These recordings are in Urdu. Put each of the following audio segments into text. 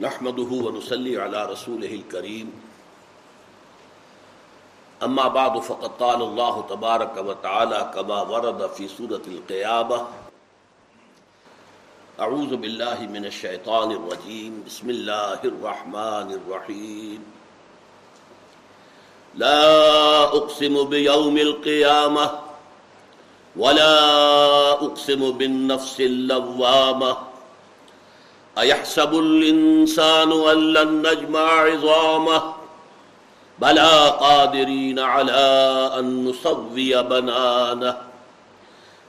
نحمده ونصلي على رسوله الكريم. اما بعد، فقد قال الله تبارك وتعالى كما ورد في سورة القيامة. اعوذ بالله من الشيطان الرجيم. بسم الله الرحمن الرحيم. لا اقسم بيوم القيامة ولا اقسم بالنفس اللوامة ايحسب الانسان ان لن نجمع عظامه؟ بلا قادرين على ان نصوي بنانه.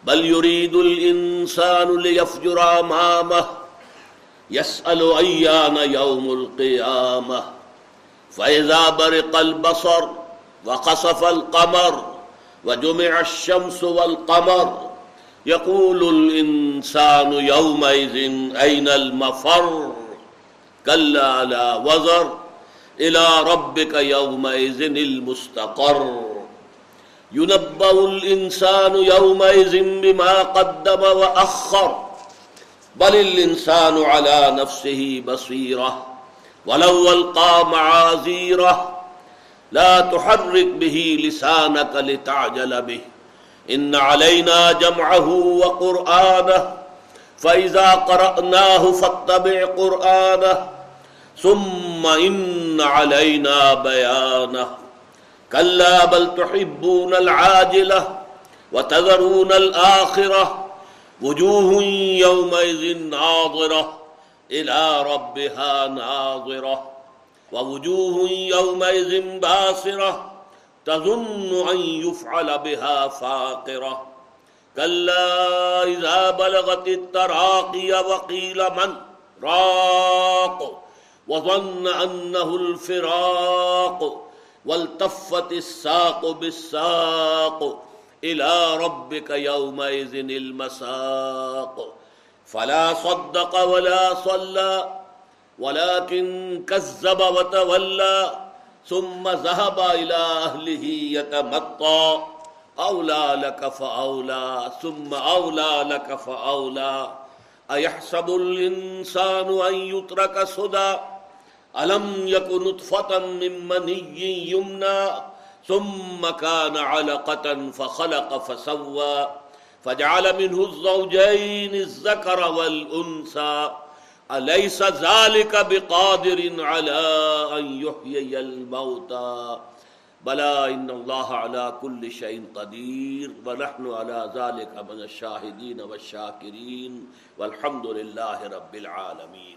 بل يريد الانسان ليفجر امامه يسال ايان يوم القيامه فاذا برق البصر وخسف القمر وجمع الشمس والقمر، يقول الانسان الانسان يومئذ اين المفر؟ كلا لا وزر. الى ربك يومئذ المستقر. ينبأ الانسان يومئذ بما قدم واخر بل الانسان على نفسه بصيره ولو القى معاذيره، لا تحرك به لسانك لتعجل به. ان علينا جمعه وقرآنه فإذا قرأناه فاتبع قرآنه ثم إن علينا بيانه كلا بل تحبون العاجلة وتذرون الآخرة وجوه يومئذ ناظرة إلى ربها ناظرة ووجوه يومئذ باسرة تظن ان يفعل بها فاقرة. كلا اذا بلغت التراقي وقيل من؟ راق. وظن انه الفراق. والتفت الساق بالساق. الى ربك يومئذ المساق. فلا صدق ولا صلى. ولكن كذب وتولى. ثم ذهب الى اهله يتمطى اولى لك فاولى ثم اولى لك فاولى ايحسب الانسان ان يترك سدى الم يكن نطفه من مني يمنى ثم كان علقه فخلق فسوى فجعل منه الزوجين الذكر والانثى الیس ذالک بقادر علی ان یحیی الموتى؟ بلا ان اللہ علی کل شیء قدیر ونحن علی ذالک من الشاہدین والشاکرین والحمد للہ رب العالمین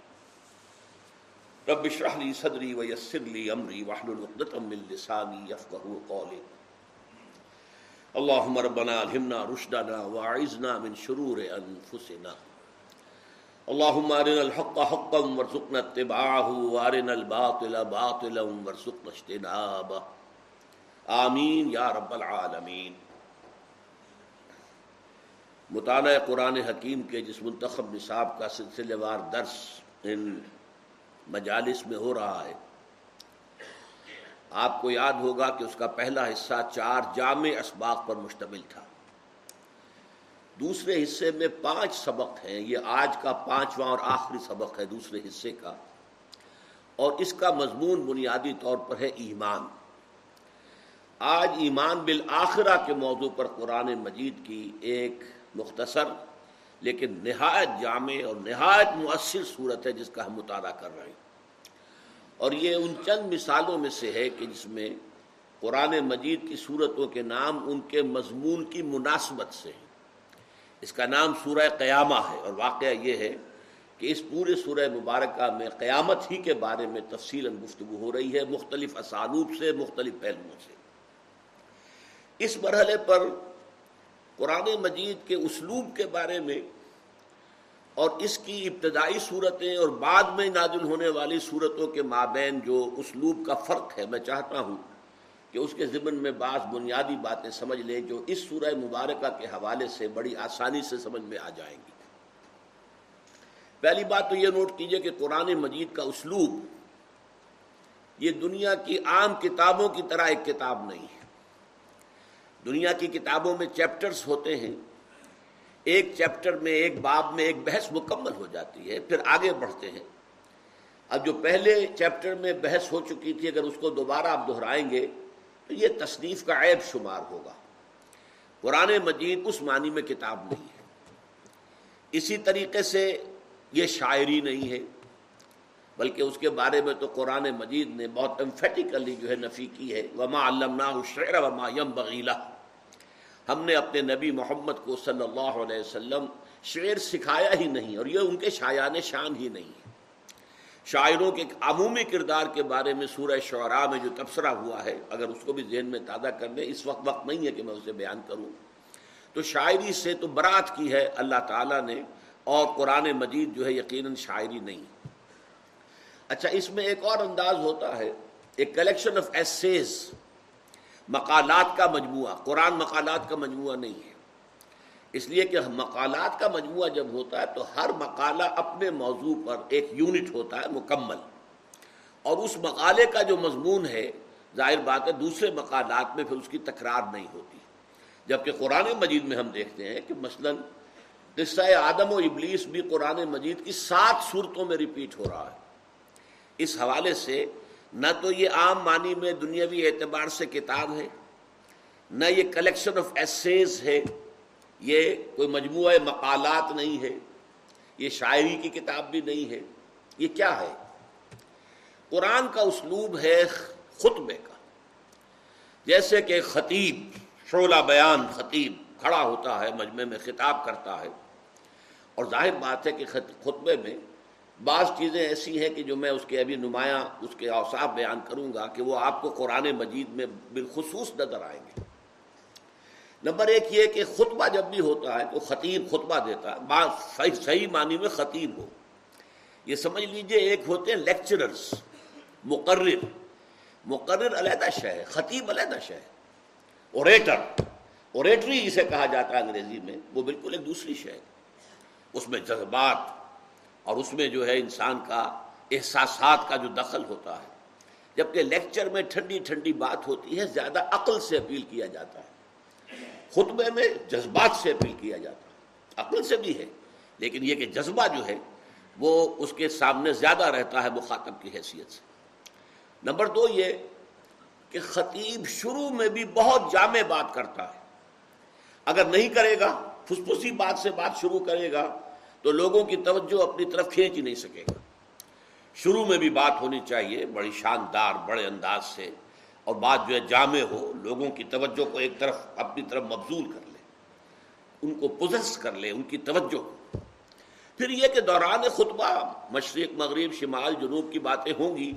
رب اشرح لي صدری ويسر لي امری واحلل عقدة من لسانی يفقهوا قولی اللهم ربنا الهمنا رشدنا واعذنا من شرور انفسنا اللهم ارنا الحق حقا وارزقنا اتباعه وارنا الباطل باطلا وارزقنا اجتنابه آمین یا رب العالمین۔ مطالعہ قرآن حکیم کے جس منتخب نصاب کا سلسلے وار درس ان مجالس میں ہو رہا ہے۔ آپ کو یاد ہوگا کہ اس کا پہلا حصہ چار جامع اسباق پر مشتمل تھا۔ دوسرے حصے میں پانچ سبق ہیں، یہ آج کا پانچواں اور آخری سبق ہے دوسرے حصے کا۔ اور اس کا مضمون بنیادی طور پر ہے ایمان۔ آج ایمان بالآخرہ کے موضوع پر قرآن مجید کی ایک مختصر لیکن نہایت جامع اور نہایت مؤثر صورت ہے جس کا ہم مطالعہ کر رہے ہیں۔ اور یہ ان چند مثالوں میں سے ہے کہ جس میں قرآن مجید کی صورتوں کے نام ان کے مضمون کی مناسبت سے ہیں۔ اس کا نام سورہ قیامہ ہے اور واقعہ یہ ہے کہ اس پورے سورہ مبارکہ میں قیامت ہی کے بارے میں تفصیل گفتگو ہو رہی ہے مختلف اسالوب سے، مختلف پہلوؤں سے۔ اس مرحلے پر قرآن مجید کے اسلوب کے بارے میں اور اس کی ابتدائی صورتیں اور بعد میں نازل ہونے والی صورتوں کے مابین جو اسلوب کا فرق ہے، میں چاہتا ہوں کہ اس کے ضمن میں بعض بنیادی باتیں سمجھ لیں جو اس سورہ مبارکہ کے حوالے سے بڑی آسانی سے سمجھ میں آ جائیں گی۔ پہلی بات تو یہ نوٹ کیجیے کہ قرآن مجید کا اسلوب یہ دنیا کی عام کتابوں کی طرح ایک کتاب نہیں ہے۔ دنیا کی کتابوں میں چیپٹرز ہوتے ہیں، ایک چیپٹر میں، ایک باب میں ایک بحث مکمل ہو جاتی ہے، پھر آگے بڑھتے ہیں۔ اب جو پہلے چیپٹر میں بحث ہو چکی تھی، اگر اس کو دوبارہ آپ دہرائیں گے تو یہ تصنیف کا عیب شمار ہوگا۔ قرآن مجید اس معنی میں کتاب نہیں ہے۔ اسی طریقے سے یہ شاعری نہیں ہے، بلکہ اس کے بارے میں تو قرآن مجید نے بہت امفیٹیکلی جو ہے نفی کی ہے۔ وما الشعر وما یم بغیلا ہم نے اپنے نبی محمد کو صلی اللہ علیہ وسلم شعر سکھایا ہی نہیں، اور یہ ان کے شایان شان ہی نہیں ہے۔ شاعروں کے عمومی کردار کے بارے میں سورہ شعراء میں جو تبصرہ ہوا ہے، اگر اس کو بھی ذہن میں تازہ کر لیں، اس وقت وقت نہیں ہے کہ میں اسے بیان کروں۔ تو شاعری سے تو برات کی ہے اللہ تعالیٰ نے، اور قرآن مجید جو ہے یقیناً شاعری نہیں۔ اچھا اس میں ایک اور انداز ہوتا ہے، ایک کلیکشن آف ایسیز مقالات کا مجموعہ۔ قرآن مقالات کا مجموعہ نہیں ہے۔ اس لیے کہ مقالات کا مجموعہ جب ہوتا ہے تو ہر مقالہ اپنے موضوع پر ایک یونٹ ہوتا ہے، مکمل۔ اور اس مقالے کا جو مضمون ہے، ظاہر بات ہے دوسرے مقالات میں پھر اس کی تکرار نہیں ہوتی۔ جبکہ قرآن مجید میں ہم دیکھتے ہیں کہ مثلا قصہ آدم و ابلیس بھی قرآن مجید کی سات صورتوں میں ریپیٹ ہو رہا ہے۔ اس حوالے سے نہ تو یہ عام معنی میں دنیاوی اعتبار سے کتاب ہے، نہ یہ کلیکشن آف ایسیز ہے۔ یہ کوئی مجموعہ مقالات نہیں ہے، یہ شاعری کی کتاب بھی نہیں ہے، یہ کیا ہے؟ قرآن کا اسلوب ہے خطبے کا۔ جیسے کہ خطیب، شعلہ بیان خطیب کھڑا ہوتا ہے، مجمع میں خطاب کرتا ہے۔ اور ظاہر بات ہے کہ خطبے میں بعض چیزیں ایسی ہیں کہ جو میں اس کے ابھی نمایاں، اس کے اوصاف بیان کروں گا کہ وہ آپ کو قرآن مجید میں بالخصوص نظر آئیں گے۔ نمبر ایک یہ کہ خطبہ جب بھی ہوتا ہے تو خطیب خطبہ دیتا ہے، بات صحیح صحیح معنی میں خطیب ہو۔ یہ سمجھ لیجیے ایک ہوتے ہیں لیکچررز مقرر۔ مقرر علیحدہ شہ خطیب علیحدہ شہ اوریٹر اوریٹری جسے کہا جاتا ہے انگریزی میں، وہ بالکل ایک دوسری شے اس میں جذبات اور اس میں جو ہے انسان کا احساسات کا جو دخل ہوتا ہے۔ جبکہ لیکچر میں ٹھنڈی ٹھنڈی بات ہوتی ہے، زیادہ عقل سے اپیل کیا جاتا ہے۔ خطبے میں جذبات سے اپیل کیا جاتا ہے۔ عقل سے بھی ہے، لیکن یہ کہ جذبہ جو ہے، وہ اس کے سامنے زیادہ رہتا ہے مخاطب کی حیثیت سے۔ نمبر دو یہ کہ خطیب شروع میں بھی بہت جامع بات کرتا ہے۔ اگر نہیں کرے گا، پھسپھسی بات سے بات شروع کرے گا، تو لوگوں کی توجہ اپنی طرف کھینچ ہی نہیں سکے گا۔ شروع میں بھی بات ہونی چاہیے، بڑی شاندار، بڑے انداز سے۔ اور بات جو ہے جامع ہو، لوگوں کی توجہ کو ایک طرف اپنی طرف مبزول کر لے، ان کو پوزس کر لے، ان کی توجہ پھر یہ کہ دوران خطبہ مشرق، مغرب، شمال، جنوب کی باتیں ہوں گی،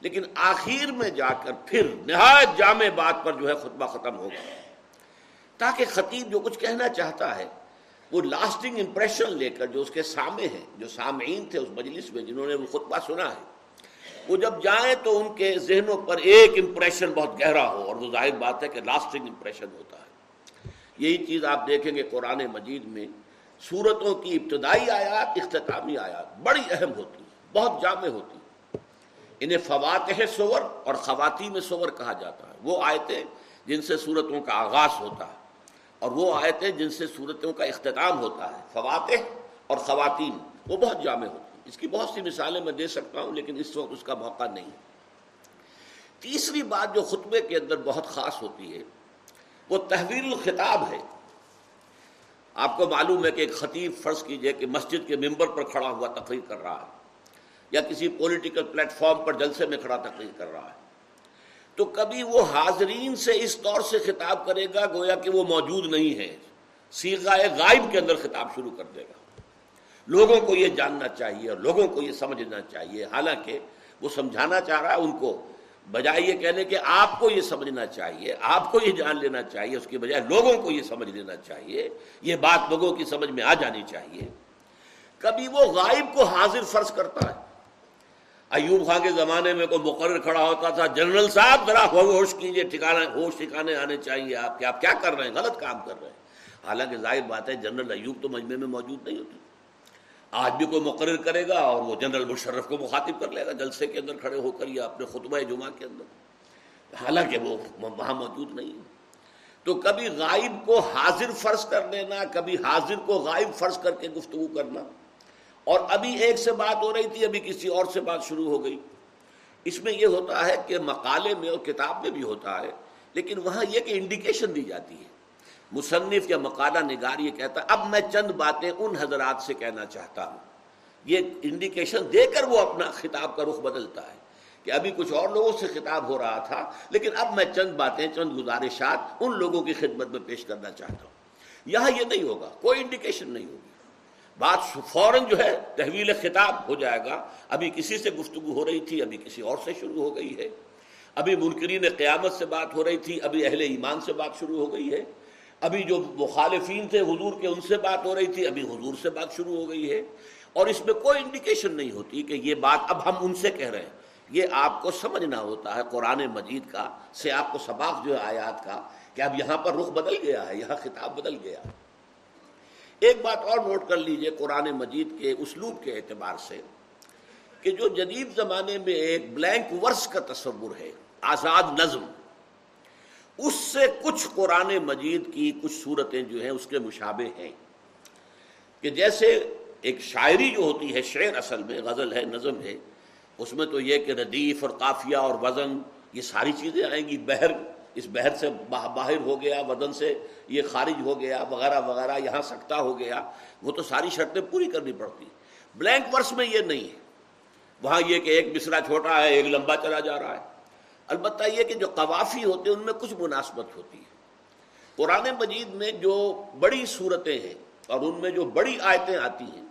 لیکن آخر میں جا کر پھر نہایت جامع بات پر جو ہے خطبہ ختم ہوگا۔ تاکہ خطیب جو کچھ کہنا چاہتا ہے، وہ لاسٹنگ امپریشن لے کر جو اس کے سامنے ہیں، جو سامعین تھے اس مجلس میں جنہوں نے وہ خطبہ سنا ہے وہ جب جائیں تو ان کے ذہنوں پر ایک امپریشن بہت گہرا ہو اور وہ ظاہر بات ہے کہ لاسٹنگ امپریشن ہوتا ہے۔ یہی چیز آپ دیکھیں گے قرآن مجید میں صورتوں کی ابتدائی آیات، اختتامی آیات بڑی اہم ہوتی بہت جامع ہوتی ہیں۔ انہیں فواتح سور اور خواتین سور کہا جاتا ہے۔ وہ آیتیں جن سے صورتوں کا آغاز ہوتا ہے اور وہ آیتیں جن سے صورتوں کا اختتام ہوتا ہے، فواتح اور خواتین، وہ بہت جامع ہوتی ہیں۔ اس کی بہت سی مثالیں میں دے سکتا ہوں، لیکن اس وقت اس کا موقع نہیں تیسری بات جو خطبے کے اندر بہت خاص ہوتی ہے، وہ تحویل الخطاب ہے۔ آپ کو معلوم ہے کہ ایک خطیب فرض کیجیے کہ مسجد کے ممبر پر کھڑا ہوا تقریر کر رہا ہے، یا کسی پولیٹیکل پلیٹ فارم پر جلسے میں کھڑا تقریر کر رہا ہے۔ تو کبھی وہ حاضرین سے اس طور سے خطاب کرے گا، گویا کہ وہ موجود نہیں ہے سیغہ غائب کے اندر خطاب شروع کر دے گا۔ لوگوں کو یہ جاننا چاہیے اور لوگوں کو یہ سمجھنا چاہیے۔ حالانکہ وہ سمجھانا چاہ رہا ہے، ان کو بجائے یہ کہنے کہ آپ کو یہ سمجھنا چاہیے، آپ کو یہ جان لینا چاہیے، اس کی بجائے لوگوں کو یہ سمجھ لینا چاہیے۔ یہ بات لوگوں کی سمجھ میں آ جانی چاہیے۔ کبھی وہ غائب کو حاضر فرض کرتا ہے۔ ایوب خان کے زمانے میں کوئی مقرر کھڑا ہوتا تھا، جنرل صاحب ذرا ہوش کیجیے ٹھکانا ہوش ٹھکانے آنے چاہیے آپ کہ آپ کیا کر رہے ہیں؟ غلط کام کر رہے ہیں۔ حالانکہ ظاہر بات ہے، جنرل ایوب تو مجمے میں موجود نہیں ہوتی آج بھی کوئی مقرر کرے گا اور وہ جنرل مشرف کو مخاطب کر لے گا، جلسے کے اندر کھڑے ہو کر یا اپنے خطبہ جمعہ کے اندر۔ حالانکہ وہ وہاں موجود نہیں تو کبھی غائب کو حاضر فرض کر لینا کبھی حاضر کو غائب فرض کر کے گفتگو کرنا۔ اور ابھی ایک سے بات ہو رہی تھی، ابھی کسی اور سے بات شروع ہو گئی۔ اس میں یہ ہوتا ہے کہ مقالے میں اور کتاب میں بھی ہوتا ہے، لیکن وہاں یہ کہ انڈیکیشن دی جاتی ہے۔ مصنف یا مقالہ نگار یہ کہتا ہے، اب میں چند باتیں ان حضرات سے کہنا چاہتا ہوں۔ یہ انڈیکیشن دے کر وہ اپنا خطاب کا رخ بدلتا ہے کہ ابھی کچھ اور لوگوں سے خطاب ہو رہا تھا، لیکن اب میں چند باتیں، چند گزارشات ان لوگوں کی خدمت میں پیش کرنا چاہتا ہوں۔ یہاں یہ نہیں ہوگا، کوئی انڈیکیشن نہیں ہوگی۔ بات فوراً جو ہے تحویل خطاب ہو جائے گا۔ ابھی کسی سے گفتگو ہو رہی تھی، ابھی کسی اور سے شروع ہو گئی ہے۔ ابھی منکرین قیامت سے بات ہو رہی تھی، ابھی اہل ایمان سے بات شروع ہو گئی ہے۔ ابھی جو مخالفین تھے، حضور کے ان سے بات ہو رہی تھی، ابھی حضور سے بات شروع ہو گئی ہے۔ اور اس میں کوئی انڈیکیشن نہیں ہوتی کہ یہ بات اب ہم ان سے کہہ رہے ہیں۔ یہ آپ کو سمجھنا ہوتا ہے قرآن مجید کا سے آپ کو سباق جو ہے آیات کا کہ اب یہاں پر رخ بدل گیا ہے، یہاں خطاب بدل گیا ایک بات اور نوٹ کر لیجیے قرآن مجید کے اسلوب کے اعتبار سے کہ جو جدید زمانے میں ایک بلینک ورس کا تصور ہے، آزاد نظم۔ اس سے کچھ قرآن مجید کی کچھ صورتیں جو ہیں اس کے مشابے ہیں۔ کہ جیسے ایک شاعری جو ہوتی ہے، شعر اصل میں غزل ہے، نظم ہے، اس میں تو یہ کہ ردیف اور قافیہ اور وزن، یہ ساری چیزیں آئیں گی۔ بہر، اس بہر سے باہر ہو گیا، وزن سے یہ خارج ہو گیا، وغیرہ وغیرہ، یہاں سکتا ہو گیا۔ وہ تو ساری شرطیں پوری کرنی پڑتی۔ بلینک ورس میں یہ نہیں ہے۔ وہاں یہ کہ ایک مصرا چھوٹا ہے، ایک لمبا چلا جا رہا ہے۔ البتہ یہ کہ جو قوافی ہوتے ہیں ان میں کچھ مناسبت ہوتی ہے۔ قرآن مجید میں جو بڑی صورتیں ہیں اور ان میں جو بڑی آیتیں آتی ہیں،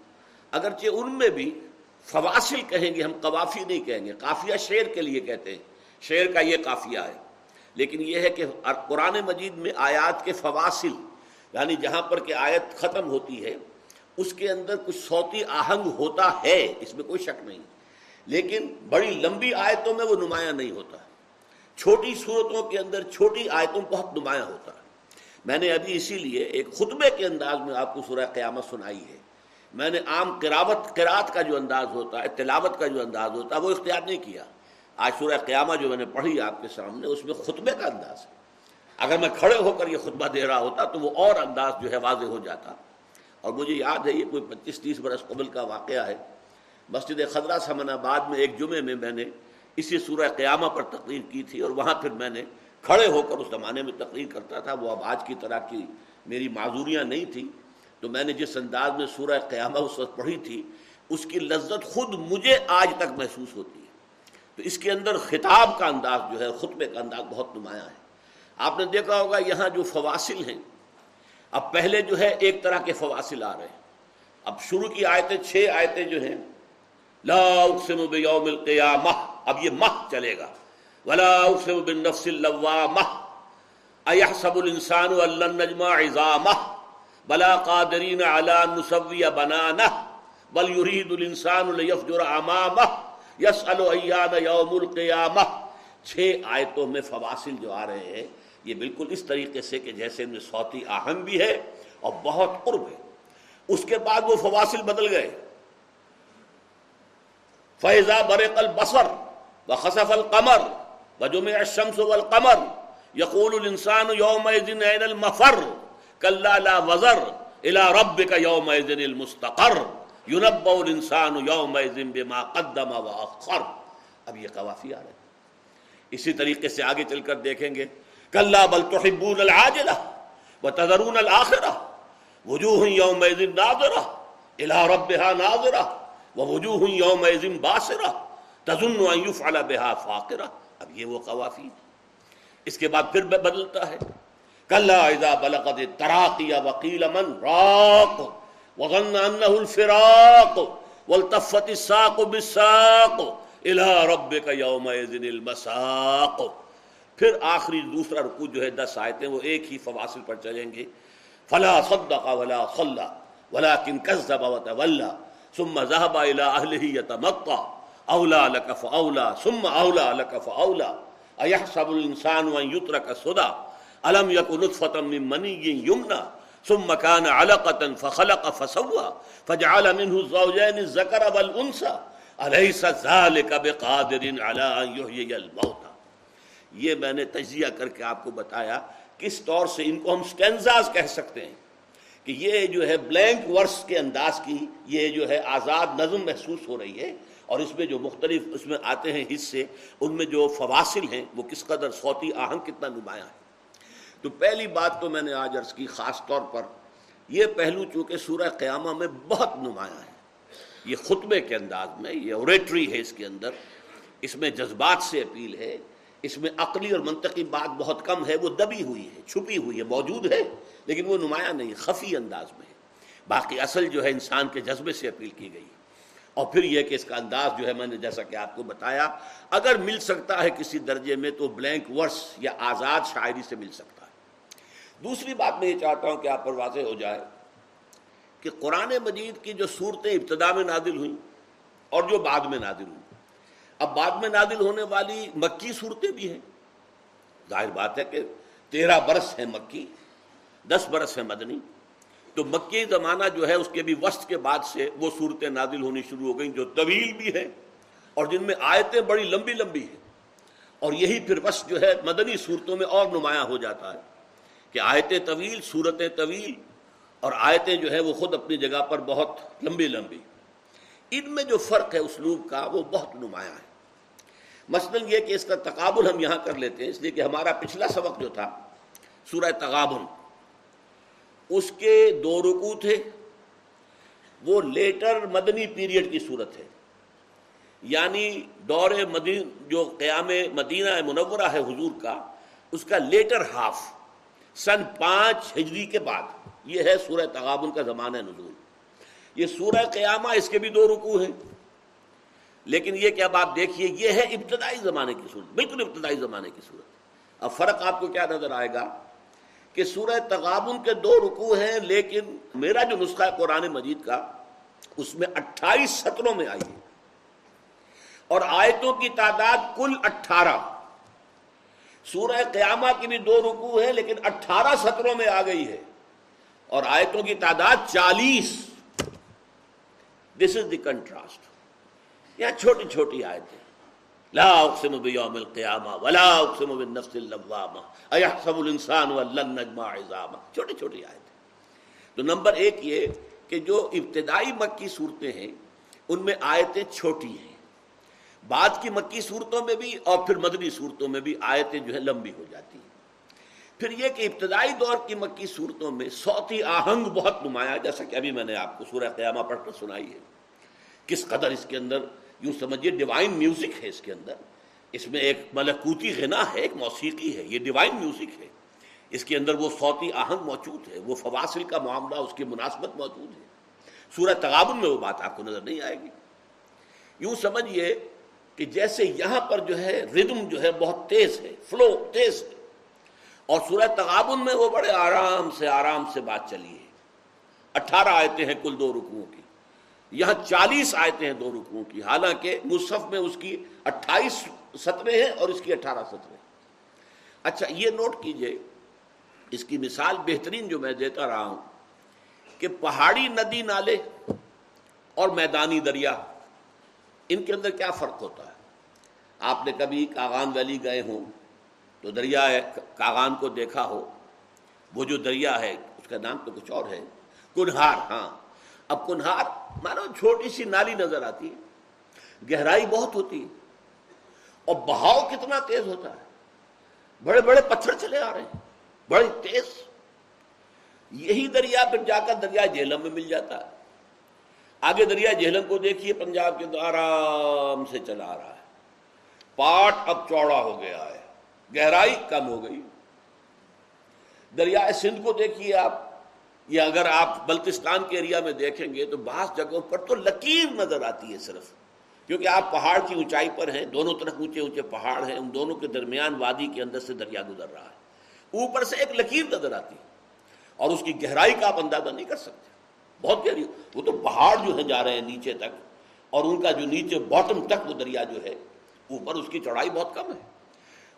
اگرچہ ان میں بھی فواصل کہیں گے، ہم قوافی نہیں کہیں گے، قافیہ شعر کے لیے کہتے ہیں۔ شعر کا یہ قافیہ ہے۔ لیکن یہ ہے کہ قرآن مجید میں آیات کے فواصل یعنی جہاں پر کہ آیت ختم ہوتی ہے، اس کے اندر کچھ صوتی آہنگ ہوتا ہے، اس میں کوئی شک نہیں۔ لیکن بڑی لمبی آیتوں میں وہ نمایاں نہیں ہوتا۔ چھوٹی صورتوں کے اندر چھوٹی آیتوں بہت نمایاں ہوتا ہے۔ میں نے ابھی اسی لیے ایک خطبے کے انداز میں آپ کو سورہ قیامت سنائی ہے۔ میں نے عام قراوت قرات کا جو انداز ہوتا ہے، تلاوت کا جو انداز ہوتا ہے، وہ اختیار نہیں کیا۔ آج سورہ قیامہ جو میں نے پڑھی آپ کے سامنے، اس میں خطبے کا انداز ہے۔ اگر میں کھڑے ہو کر یہ خطبہ دے رہا ہوتا تو وہ اور انداز جو ہے واضح ہو جاتا۔ اور مجھے یاد ہے، یہ کوئی پچیس تیس برس قبل کا واقعہ ہے۔ مسجد خدرہ سمن آباد میں ایک جمعے میں میں نے اسی سورہ قیامہ پر تقریر کی تھی اور وہاں پھر میں نے کھڑے ہو کر اس زمانے میں تقریر کرتا تھا، وہ اب آج کی طرح کی میری معذوریاں نہیں تھیں۔ تو میں نے جس انداز میں سورہ قیامہ اس وقت پڑھی تھی، اس کی لذت خود مجھے آج تک محسوس ہوتی ہے۔ تو اس کے اندر خطاب کا انداز جو ہے، خطبے کا انداز بہت نمایاں ہے۔ آپ نے دیکھا ہوگا یہاں جو فواصل ہیں۔ اب پہلے جو ہے، ایک طرح کے فواصل آ رہے ہیں۔ اب شروع کی آیتیں، چھ آیتیں جو ہیں، لا اقسم بیوم القیامہ۔ اب یہ مہ چلے گا۔ ولا اقسم بالنفس اللوامہ ایحسب الانسان ان نجمع عظامہ بلا قادرین علی نسوی بنانہ بل یرید الانسان لیفجر امامہ یسأل ایان یوم القیامہ چھ آیتوں میں فواصل جو آ رہے ہیں، یہ بالکل اس طریقے سے کہ جیسے میں صوتی آہنگ بھی ہے اور بہت قرب ہے۔ اس کے بعد وہ فواصل بدل گئے۔ فیضا برق البصر وخسف القمر وجمع الشمس والقمر. یقول الانسان یوم این المفر؟ کلا لا وزر. الى ربک یوم المستقر. یونب الانسان یوم بما قدم واخر اب یہ قوافی آ رہے ہیں اسی طریقے سے آگے چل کر دیکھیں گے۔ کلا بل تحبون العاجلہ وتذرون الاخرہ وجوہ یوم ناظرہ الى ربها ناظرہ ووجوہ یوم باسرہ تظن ان يفعل بها فاقرہ اب یہ وہ قوافی اس کے بعد پھر بدلتا ہے۔ کلا اذا بلغت التراقی وقیل من راق وظن انه الفراق والتفت الساق بالساق الى ربك يومئذ المساق۔ پھر آخری دوسرا رکوع جو ہے، دس آیتیں، وہ ایک ہی فواصل پر چلیں گے۔ فلا صدق ولا صلى ولكن كذب وتولى ثم ذهب الى اهله يتمطى اولى لك فاولى ثم اولى لك فاولى ايحسب الانسان ان يترك سدى الم يكن نطفه من مني يمنى ثم كان علقة فخلق فسوى فجعل منه الزوجين الذكر والانثى اليس ذلك بقادر على ان يحيي الموتى یہ میں نے تجزیہ کر کے آپ کو بتایا کس طور سے ان کو ہم سٹینزاز کہہ سکتے ہیں کہ یہ جو ہے بلینک ورس کے انداز کی یہ جو ہے آزاد نظم محسوس ہو رہی ہے اور اس میں جو مختلف اس میں آتے ہیں حصے، ان میں جو فواصل ہیں، وہ کس قدر صوتی آہنگ کتنا نمایاں ہے۔ تو پہلی بات تو میں نے آج عرض کی، خاص طور پر یہ پہلو چونکہ سورہ قیامہ میں بہت نمایاں ہے۔ یہ خطبے کے انداز میں، یہ اوریٹری ہے اس کے اندر۔ اس میں جذبات سے اپیل ہے۔ اس میں عقلی اور منطقی بات بہت کم ہے، وہ دبی ہوئی ہے، چھپی ہوئی ہے، موجود ہے، لیکن وہ نمایاں نہیں، خفی انداز میں ہے۔ باقی اصل جو ہے انسان کے جذبے سے اپیل کی گئی۔ ہے اور پھر یہ کہ اس کا انداز جو ہے میں نے جیسا کہ آپ کو بتایا، اگر مل سکتا ہے کسی درجے میں تو بلینک ورس یا آزاد شاعری سے مل سکتا ہے۔ دوسری بات میں یہ چاہتا ہوں کہ آپ پر واضح ہو جائے کہ قرآن مجید کی جو صورتیں ابتدا میں نادل ہوئیں اور جو بعد میں نادل ہوئیں۔ اب بعد میں نادل ہونے والی مکی صورتیں بھی ہیں۔ ظاہر بات ہے کہ تیرہ برس ہیں مکی، دس برس ہیں مدنی۔ تو مکی زمانہ جو ہے اس کے بھی وسط کے بعد سے وہ صورتیں نادل ہونی شروع ہو گئیں جو طویل بھی ہیں اور جن میں آیتیں بڑی لمبی لمبی ہیں۔ اور یہی پھر وسط جو ہے مدنی صورتوں میں اور نمایاں ہو جاتا ہے کہ آیتیں طویل، صورتیں طویل اور آیتیں جو ہے وہ خود اپنی جگہ پر بہت لمبی لمبی۔ ان میں جو فرق ہے اسلوب کا وہ بہت نمایاں ہے۔ مثلا یہ کہ اس کا تقابل ہم یہاں کر لیتے ہیں، اس لیے کہ ہمارا پچھلا سبق جو تھا، سورہ تغابل اس کے دو رکو تھے۔ وہ لیٹر مدنی پیریڈ کی صورت ہے۔ یعنی دور مدین، جو قیام مدینہ منورہ ہے حضور کا، اس کا لیٹر ہاف سن پانچ ہجری کے بعد۔ یہ ہے سورہ تغابن کا زمانہ نزول۔ یہ سورہ قیامہ، اس کے بھی دو رکو ہیں۔ لیکن یہ کہ اب آپ دیکھیے، یہ ہے ابتدائی زمانے کی صورت، بالکل ابتدائی زمانے کی صورت۔ اب فرق آپ کو کیا نظر آئے گا؟ کہ سورہ تغابن کے دو رکو ہیں، لیکن میرا جو نسخہ ہے قرآن مجید کا، اس میں اٹھائیس سطروں میں آئی ہے۔ اور آیتوں کی تعداد کل اٹھارہ۔ سورہ قیامہ کی بھی دو رکو ہے لیکن اٹھارہ سطروں میں آ گئی ہے۔ اور آیتوں کی تعداد چالیس۔ دس از دی کنٹراسٹ یا چھوٹی چھوٹی آیتیں۔ لا اقسم بیوم القیامہ ولا اقسم بالنفس اللوامہ۔ ایحسب الانسان ولن نجمع عظامہ چھوٹی چھوٹی آیتیں۔ تو نمبر ایک یہ کہ جو ابتدائی مکی صورتیں ہیں، ان میں آیتیں چھوٹی ہیں۔ بعد کی مکی صورتوں میں بھی اور پھر مدنی صورتوں میں بھی آیتیں جو ہے لمبی ہو جاتی ہیں۔ پھر یہ کہ ابتدائی دور کی مکی صورتوں میں صوتی آہنگ بہت نمایاں، جیسا کہ ابھی میں نے آپ کو سورہ قیامہ پڑھ کر سنائی ہے۔ کس قدر اس کے اندر، یوں سمجھیے ڈیوائن میوزک ہے اس کے اندر۔ اس میں ایک ملکوتی غنا ہے، ایک موسیقی ہے، یہ ڈیوائن میوزک ہے۔ اس کے اندر وہ صوتی آہنگ موجود ہے، وہ فواصل کا معاملہ، اس کی مناسبت موجود ہے۔ سورہ تغابن میں وہ بات آپ کو نظر نہیں آئے گی۔ یوں سمجھیے کہ جیسے یہاں پر جو ہے ردم جو ہے بہت تیز ہے فلو تیز ہے، اور سورہ تغابن میں وہ بڑے آرام سے آرام سے بات چلی ہے۔ اٹھارہ آیتیں ہیں کل دو رکوعوں کی۔ یہاں چالیس آیتیں ہیں دو رکوعوں کی۔ حالانکہ مصحف میں اس کی اٹھائیس سطرے ہیں اور اس کی اٹھارہ سطرے اچھا یہ نوٹ کیجیے، اس کی مثال بہترین جو میں دیتا رہا ہوں کہ پہاڑی ندی نالے اور میدانی دریا، ان کے اندر کیا فرق ہوتا ہے؟ آپ نے کبھی کاغان ویلی گئے ہوں تو دریا کاغان کو دیکھا ہو، وہ جو دریا ہے، اس کا نام تو کچھ اور ہے، کنہار۔ ہاں اب کنہار مانو چھوٹی سی نالی نظر آتی ہے، گہرائی بہت ہوتی ہے اور بہاؤ کتنا تیز ہوتا ہے۔ بڑے بڑے پتھر چلے آ رہے ہیں۔ بڑے تیز۔ یہی دریا پھر جا کر دریا جہلم میں مل جاتا ہے۔ آگے دریا جہلم کو دیکھیے، پنجاب کے آرام سے چلا آ رہا ہے۔ پاٹ اب چوڑا ہو گیا ہے۔ گہرائی کم ہو گئی۔ دریا سندھ کو دیکھیے آپ۔ یا اگر آپ بلتستان کے ایریا میں دیکھیں گے تو بعض جگہوں پر تو لکیر نظر آتی ہے صرف۔ کیونکہ آپ پہاڑ کی اونچائی پر ہیں، دونوں طرف اونچے اونچے پہاڑ ہیں، ان دونوں کے درمیان وادی کے اندر سے دریا گزر رہا ہے۔ اوپر سے ایک لکیر نظر آتی ہے اور اس کی گہرائی کا آپ اندازہ نہیں کر سکتے۔ بہت گہری، وہ تو پہاڑ جو ہیں جا رہے ہیں نیچے تک، اور ان کا جو نیچے باٹم تک وہ دریا جو ہے، اوپر اس کی چوڑائی بہت کم ہے۔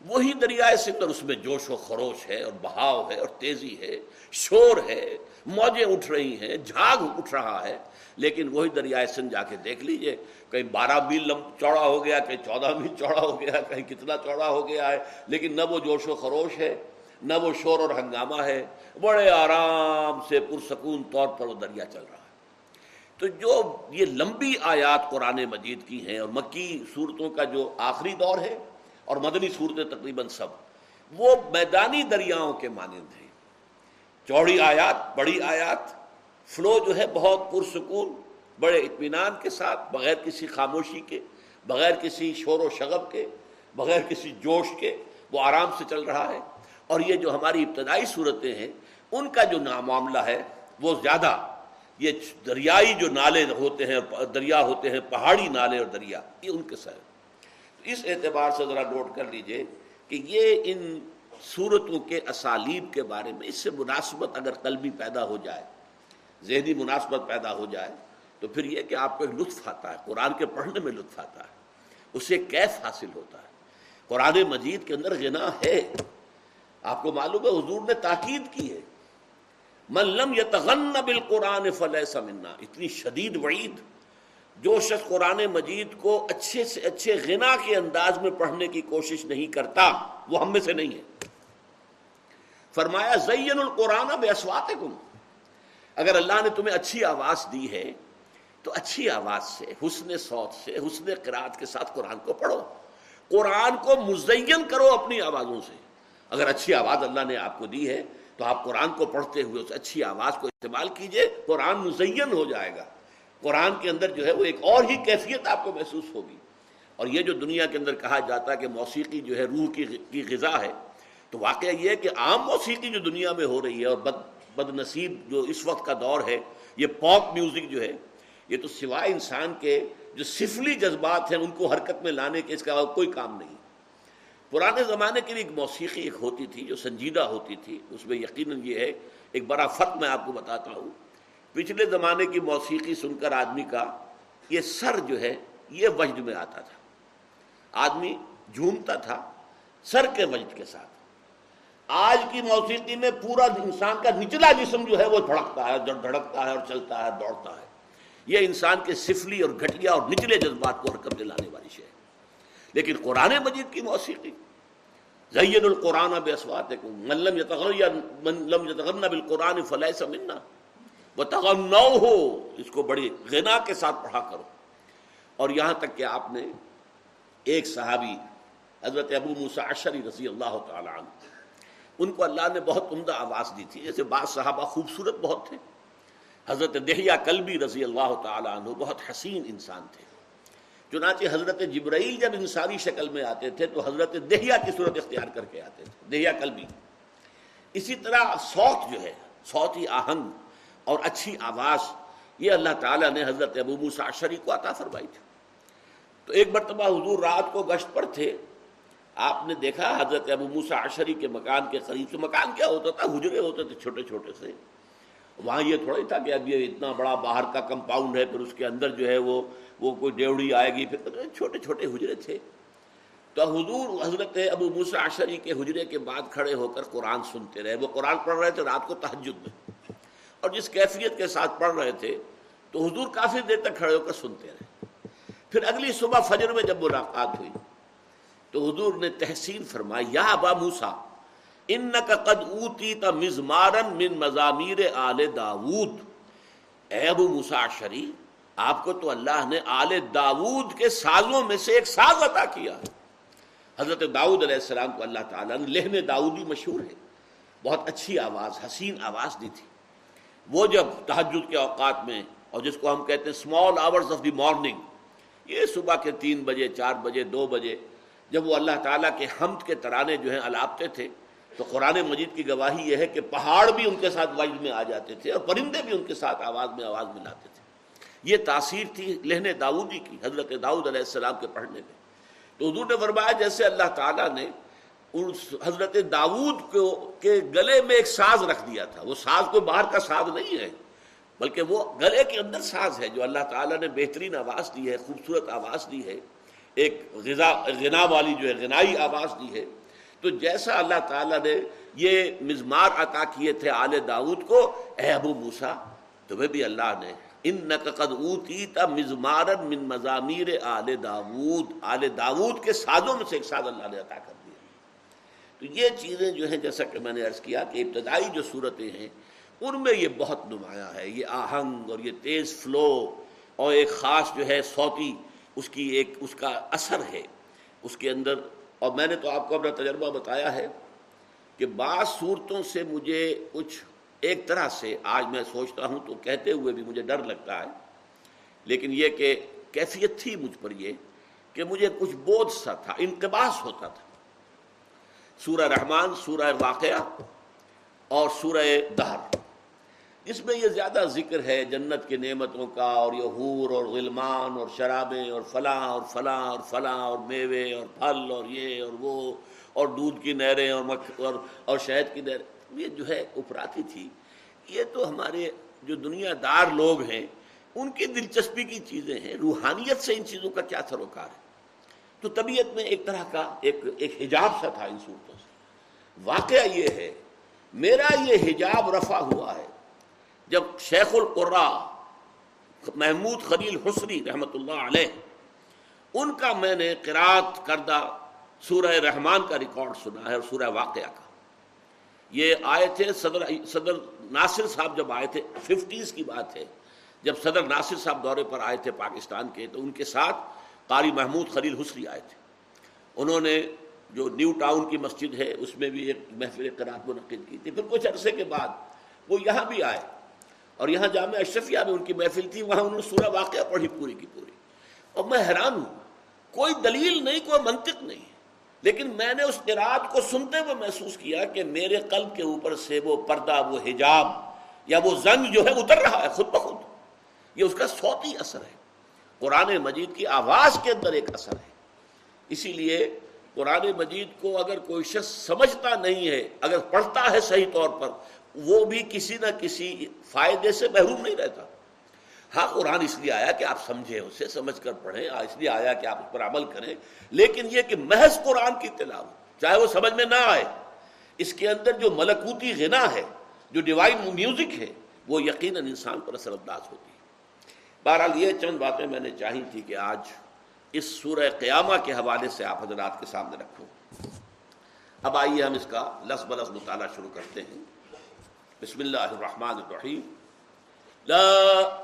وہی دریائے سندھ اور اس میں جوش و خروش ہے اور بہاؤ ہے اور تیزی ہے، شور ہے، موجیں اٹھ رہی ہیں، جھاگ اٹھ رہا ہے۔ لیکن وہی دریائے سندھ جا کے دیکھ لیجیے، کہیں بارہ میل چوڑا ہو گیا، کہیں چودہ میل چوڑا ہو گیا، کہیں کتنا چوڑا ہو گیا ہے، لیکن نہ وہ جوش و خروش ہے، نہ وہ شور اور ہنگامہ ہے، بڑے آرام سے پرسکون طور پر وہ دریا چل رہا ہے۔ تو جو یہ لمبی آیات قرآن مجید کی ہیں اور مکی صورتوں کا جو آخری دور ہے اور مدنی صورتیں تقریباً سب، وہ میدانی دریاؤں کے مانند ہیں۔ چوڑی آیات، بڑی آیات فلو جو ہے بہت پرسکون، بڑے اطمینان کے ساتھ، بغیر کسی خاموشی کے، بغیر کسی شور و شغب کے، بغیر کسی جوش کے، وہ آرام سے چل رہا ہے۔ اور یہ جو ہماری ابتدائی صورتیں ہیں، ان کا جو معاملہ ہے، وہ زیادہ، یہ دریائی جو نالے ہوتے ہیں، دریا ہوتے ہیں، پہاڑی نالے اور دریا، یہ ان کے سر اس اعتبار سے ذرا نوٹ کر لیجیے کہ یہ ان صورتوں کے اسالیب کے بارے میں، اس سے مناسبت اگر قلبی پیدا ہو جائے ذہنی مناسبت پیدا ہو جائے تو پھر یہ کہ آپ کو ایک لطف آتا ہے، قرآن کے پڑھنے میں لطف آتا ہے اسے کیف حاصل ہوتا ہے۔ قرآن مجید کے اندر غنا ہے۔ آپ کو معلوم ہے، حضور نے تاکید کی ہے۔ من لم یتغن بالقرآن فلیس منا۔ اتنی شدید وعید۔ جو شخص قرآن مجید کو اچھے سے اچھے غنا کے انداز میں پڑھنے کی کوشش نہیں کرتا، وہ ہم میں سے نہیں ہے۔ فرمایا زین القرآن بے اسواتکم اگر اللہ نے تمہیں اچھی آواز دی ہے، تو اچھی آواز سے، حسن سوت سے، حسن قرآت کے ساتھ قرآن کو پڑھو۔ قرآن کو مزین کرو اپنی آوازوں سے۔ اگر اچھی آواز اللہ نے آپ کو دی ہے، تو آپ قرآن کو پڑھتے ہوئے اس اچھی آواز کو استعمال کیجیے، قرآن مزین ہو جائے گا۔ قرآن کے اندر جو ہے وہ ایک اور ہی کیفیت آپ کو محسوس ہوگی۔ اور یہ جو دنیا کے اندر کہا جاتا ہے کہ موسیقی جو ہے روح کی غذا ہے، تو واقعہ یہ ہے کہ عام موسیقی جو دنیا میں ہو رہی ہے اور بد بد نصیب جو اس وقت کا دور ہے، یہ پاپ میوزک جو ہے، یہ تو سوائے انسان کے جو سفلی جذبات ہیں ان کو حرکت میں لانے کے اس کا کوئی کام نہیں۔ پرانے زمانے کے لیے ایک موسیقی ایک ہوتی تھی جو سنجیدہ ہوتی تھی۔ اس میں یقیناً یہ ہے، ایک بڑا فرق میں آپ کو بتاتا ہوں۔ پچھلے زمانے کی موسیقی سن کر آدمی کا یہ سر جو ہے، یہ وجد میں آتا تھا۔ آدمی جھومتا تھا سر کے وجد کے ساتھ۔ آج کی موسیقی میں پورا انسان کا نچلا جسم جو ہے وہ دھڑکتا ہے دھڑکتا ہے اور چلتا ہے، دوڑتا ہے۔ یہ انسان کے سفلی اور گھٹیا اور نچلے جذبات کو حرکت میں لانے والی ہے۔ لیکن قرآن مجید کی موسیقی، زین القرآن بے اسوات ملم یتغن بالقرآن فلیس منا۔ وہ تغنو ہو اس کو بڑی غنا کے ساتھ پڑھا کرو۔ اور یہاں تک کہ آپ نے ایک صحابی، حضرت ابو موسیٰ عشری رضی اللہ تعالی عنہ ان کو اللہ نے بہت عمدہ آواز دی تھی۔ جیسے بعض صحابہ خوبصورت بہت تھے۔ حضرت دہیا کلبی رضی اللہ تعالیٰ عنہ بہت حسین انسان تھے۔ چنانچہ حضرت جبرائیل جب انسانی شکل میں آتے تھے تو حضرت دہیا کی صورت اختیار کر کے آتے تھے۔ دہیا کلبی۔ اسی طرح سوت جو ہے، سوتی آہنگ اور اچھی آواز، یہ اللہ تعالیٰ نے حضرت ابو موسیٰ عشری کو عطا فرمائی تھی۔ تو ایک مرتبہ حضور رات کو گشت پر تھے۔ آپ نے دیکھا حضرت ابو موسا عشری کے مکان کے قریب سے مکان کیا ہوتا تھا؟ حجرے ہوتے تھے چھوٹے چھوٹے سے۔ وہاں یہ تھوڑا ہی تھا کہ اب یہ اتنا بڑا باہر کا کمپاؤنڈ ہے، پھر اس کے اندر جو ہے وہ وہ کوئی ڈیوڑی آئے گی، پھر چھوٹے چھوٹے حجرے تھے۔ تو حضور حضرت ابو موسا عشری کے حجرے کے بعد کھڑے ہو کر قرآن سنتے رہے۔ وہ قرآن پڑھ رہے تھے رات کو تحجد میں۔ اور جس کیفیت کے ساتھ پڑھ رہے تھے، تو حضور کافی دیر تک کھڑے ہو کر سنتے رہے۔ پھر اگلی صبح فجر میں جب ملاقات ہوئی تو حضور نے تحسین فرمایا یا ابا موسا ان کا قد اوتی تا مزمارن من مزامیر آل داود. اے ابو موسا شری آپ کو تو اللہ نے آل داود کے سازوں میں سے ایک ساز عطا کیا حضرت داؤد علیہ السلام کو اللہ تعالیٰ نے، لہن داؤدی مشہور ہے۔ بہت اچھی آواز، حسین آواز دی تھی۔ وہ جب تحجد کے اوقات میں، اور جس کو ہم کہتے ہیں small hours of the morning یہ صبح کے تین بجے، چار بجے، دو بجے جب وہ اللہ تعالیٰ کے حمد کے ترانے جو ہیں الاپتے تھے، تو قرآن مجید کی گواہی یہ ہے کہ پہاڑ بھی ان کے ساتھ وجد میں آ جاتے تھے اور پرندے بھی ان کے ساتھ آواز میں آواز ملاتے تھے۔ یہ تاثیر تھی لہن داؤدی جی کی، حضرت داؤد علیہ السلام کے پڑھنے میں۔ تو حضور نے فرمایا جیسے اللہ تعالیٰ نے حضرت داود کو، کے گلے میں ایک ساز رکھ دیا تھا۔ وہ ساز کوئی باہر کا ساز نہیں ہے، بلکہ وہ گلے کے اندر ساز ہے، جو اللہ تعالیٰ نے بہترین آواز دی ہے، خوبصورت آواز دی ہے۔ ایک غذا غنا والی جو ہے، غنائی آواز دی ہے۔ تو جیسا اللہ تعالیٰ نے یہ مزمار عطا کیے تھے آل داود کو، اے ابو موسا تمہیں بھی اللہ نے ان نقد اوتی تا مزمار من مضامیر آل داود۔ آل داود کے سازوں میں سے ایک ساز اللہ نے عطا کر دیا۔ تو تو یہ چیزیں جو ہیں، جیسا کہ میں نے عرض کیا کہ ابتدائی جو صورتیں ہیں، ان میں یہ بہت نمایاں ہے۔ یہ آہنگ اور یہ تیز فلو اور ایک خاص جو ہے سوتی اس کی ایک، اس کا اثر ہے، اس کے اندر۔ اور میں نے تو آپ کو اپنا تجربہ بتایا ہے کہ بعض صورتوں سے مجھے کچھ ایک طرح سے، آج میں سوچتا ہوں تو کہتے ہوئے بھی مجھے ڈر لگتا ہے۔ لیکن یہ کہ کیفیت تھی مجھ پر یہ کہ مجھے کچھ بودھ سا تھا، انقباس ہوتا تھا۔ سورہ رحمان، سورہ واقعہ اور سورہ دہر۔ جس میں یہ زیادہ ذکر ہے جنت کے نعمتوں کا اور یہ حور اور غلمان اور شرابیں اور فلاں اور فلاں اور فلاں اور میوے اور پھل اور یہ اور وہ اور دودھ کی نہریں اور مکھ اور اور شہد کی نہریں یہ جو ہے افراطی تھی۔ یہ تو ہمارے جو دنیا دار لوگ ہیں، ان کی دلچسپی کی چیزیں ہیں۔ روحانیت سے ان چیزوں کا کیا سروکار ہے؟ تو طبیعت میں ایک طرح کا ایک ایک حجاب سا تھا ان صورتوں سے۔ واقعہ یہ ہے، میرا یہ حجاب رفع ہوا ہے۔ جب شیخ القرا محمود خلیل حسری رحمۃ اللہ علیہ، ان کا میں نے قرات کردہ سورہ رحمان کا ریکارڈ سنا ہے اور سورہ واقعہ کا۔ یہ آئے تھے صدر صدر ناصر صاحب جب آئے تھے، ففٹیز کی بات ہے۔ جب صدر ناصر صاحب دورے پر آئے تھے پاکستان کے، تو ان کے ساتھ قاری محمود خلیل حسری آئے تھے۔ انہوں نے جو نیو ٹاؤن کی مسجد ہے، اس میں بھی ایک محفل قرآن منعقد کی تھی۔ پھر کچھ عرصے کے بعد وہ یہاں بھی آئے۔ اور یہاں جامع اشرفیہ میں ان کی محفل تھی، وہاں انہوں نے سورہ واقعہ پڑھی پوری کی پوری۔ اور میں حیران ہوں، کوئی دلیل نہیں، کوئی منطق نہیں۔ لیکن میں نے اس قرآد کو سنتے ہوئے محسوس کیا کہ میرے قلب کے اوپر سے وہ پردہ، وہ حجاب یا وہ زنگ جو ہے، اتر رہا ہے خود بخود۔ یہ اس کا صوتی اثر ہے۔ قرآن مجید کی آواز کے اندر ایک اثر ہے۔ اسی لیے قرآن مجید کو اگر کوئی شخص سمجھتا نہیں ہے، اگر پڑھتا ہے صحیح طور پر وہ بھی کسی نہ کسی فائدے سے محروم نہیں رہتا۔ ہاں قرآن اس لیے آیا کہ آپ سمجھیں، اسے سمجھ کر پڑھیں۔ ہاں، اس لیے آیا کہ آپ اس پر عمل کریں۔ لیکن یہ کہ محض قرآن کی تلاوت چاہے وہ سمجھ میں نہ آئے، اس کے اندر جو ملکوتی غنا ہے، جو ڈیوائن میوزک ہے، وہ یقیناً انسان پر اثر انداز ہوتی ہے۔ بہرحال یہ چند باتیں میں نے چاہی تھی کہ آج اس سورہ قیامہ کے حوالے سے آپ حضرات کے سامنے رکھوں۔ اب آئیے ہم اس کا لس بلس مطالعہ شروع کرتے ہیں۔ بسم اللہ الرحمن الرحیم. لا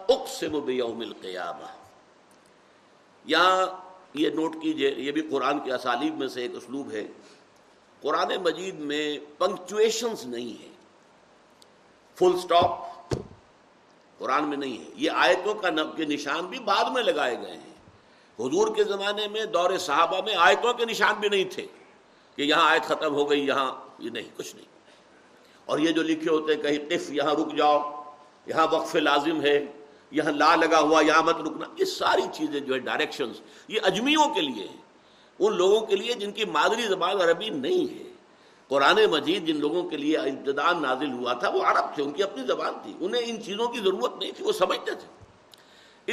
اقسم بیوم القیامہ. یہاں یہ نوٹ کیجیے، یہ بھی قرآن کے اسالیب میں سے ایک اسلوب ہے۔ قرآن مجید میں پنکچویشنز نہیں ہیں۔ فل سٹاپ قرآن میں نہیں ہے۔ یہ آیتوں کا نب، کے نشان بھی بعد میں لگائے گئے ہیں۔ حضور کے زمانے میں دور صحابہ میں آیتوں کے نشان بھی نہیں تھے کہ یہاں آیت ختم ہو گئی، یہاں یہ نہیں، کچھ نہیں۔ اور یہ جو لکھے ہوتے ہیں کہیں قف، یہاں رک جاؤ، یہاں وقف لازم ہے، یہاں لا لگا ہوا، یہاں مت رکنا، یہ ساری چیزیں جو ہے ڈائریکشنز یہ اجمیوں کے لیے ہیں۔ ان لوگوں کے لیے جن کی مادری زبان عربی نہیں ہے۔ قرآن مجید جن لوگوں کے لیے ابتدان نازل ہوا تھا، وہ عرب تھے، ان کی اپنی زبان تھی۔ انہیں ان چیزوں کی ضرورت نہیں تھی، وہ سمجھتے تھے۔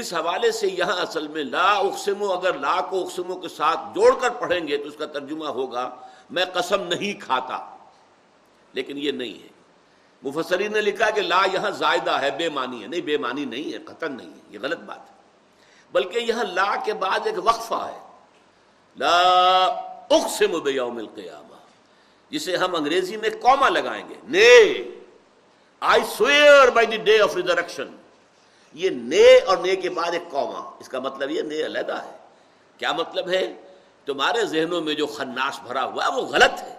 اس حوالے سے یہاں اصل میں لا اقسمو، اگر لا کو اقسموں کے ساتھ جوڑ کر پڑھیں گے تو اس کا ترجمہ ہوگا، میں قسم نہیں کھاتا۔ لیکن یہ نہیں ہے۔ مفسرین نے لکھا کہ لا یہاں زائدہ ہے، بے معنی ہے۔ نہیں، بے معنی نہیں ہے، قطن نہیں ہے۔ یہ غلط بات ہے۔ بلکہ یہاں لا کے بعد ایک وقفہ ہے۔ لا اقسم بیوم القیامہ۔ جسے ہم انگریزی میں کوما لگائیں گے۔ نے I swear by the day of resurrection یہ نے اور نے کے بعد ایک کوما۔ اس کا مطلب یہ نے علیحدہ ہے۔ کیا مطلب ہے؟ تمہارے ذہنوں میں جو خناس بھرا ہوا ہے، وہ غلط ہے۔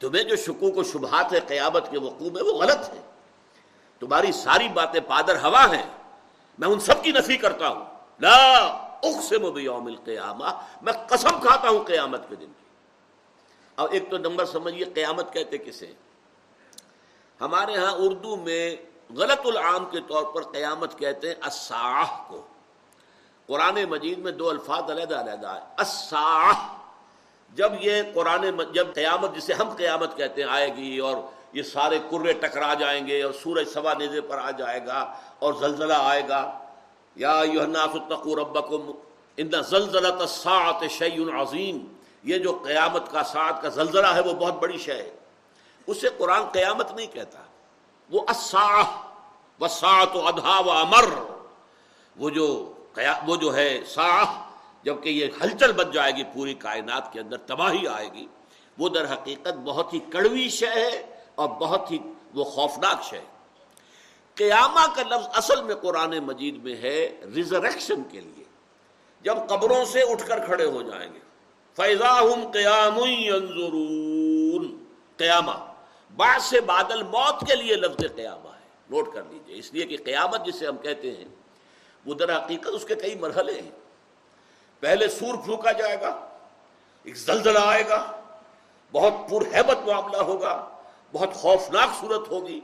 تمہیں جو شکوک و شبہات ہے قیامت کے وقوع میں وہ غلط ہے۔ تمہاری ساری باتیں پادر ہوا ہیں۔ میں ان سب کی نفی کرتا ہوں۔ لا اقسم بیوم القیامہ۔ میں قسم کھاتا ہوں قیامت کے دن کی۔ اب ایک تو نمبر سمجھیے، قیامت کہتے کسے ہمارے ہاں اردو میں غلط العام کے طور پر قیامت کہتے ہیں اساح کو۔ قرآن مجید میں دو الفاظ علیحدہ علیحدہ ہے اساح جب یہ قرآن جب قیامت جسے ہم قیامت کہتے ہیں آئے گی اور یہ سارے کرے ٹکرا جائیں گے اور سورج سوا نیزے پر آ جائے گا اور زلزلہ آئے گا، یا ربکم، ان زلزلہ سات شعی عظیم، یہ جو قیامت کا ساتھ کا زلزلہ ہے وہ بہت بڑی شے ہے۔ اسے قرآن قیامت نہیں کہتا۔ وہ و سات و ادھا و امر، وہ جو وہ جو ہے ساہ جبکہ یہ ہلچل بچ جائے گی، پوری کائنات کے اندر تباہی آئے گی۔ وہ در حقیقت بہت ہی کڑوی شے ہے اور بہت ہی وہ خوفناک شے قیامہ کا لفظ اصل میں قرآن مجید میں ہے ریزریکشن کے لیے۔ جب قبروں سے اٹھ کر کھڑے ہو جائیں گے۔ فیضا ہم قیام قیامہ، بعد سے بادل موت کے لیے لفظ قیامہ ہے۔ نوٹ کر لیجیے، اس لیے کہ قیامت جسے ہم کہتے ہیں، وہ در حقیقت اس کے کئی مرحلے ہیں۔ پہلے سور پھونکا جائے گا، ایک زلزلہ آئے گا، بہت پرہیبت معاملہ ہوگا، بہت خوفناک صورت ہوگی۔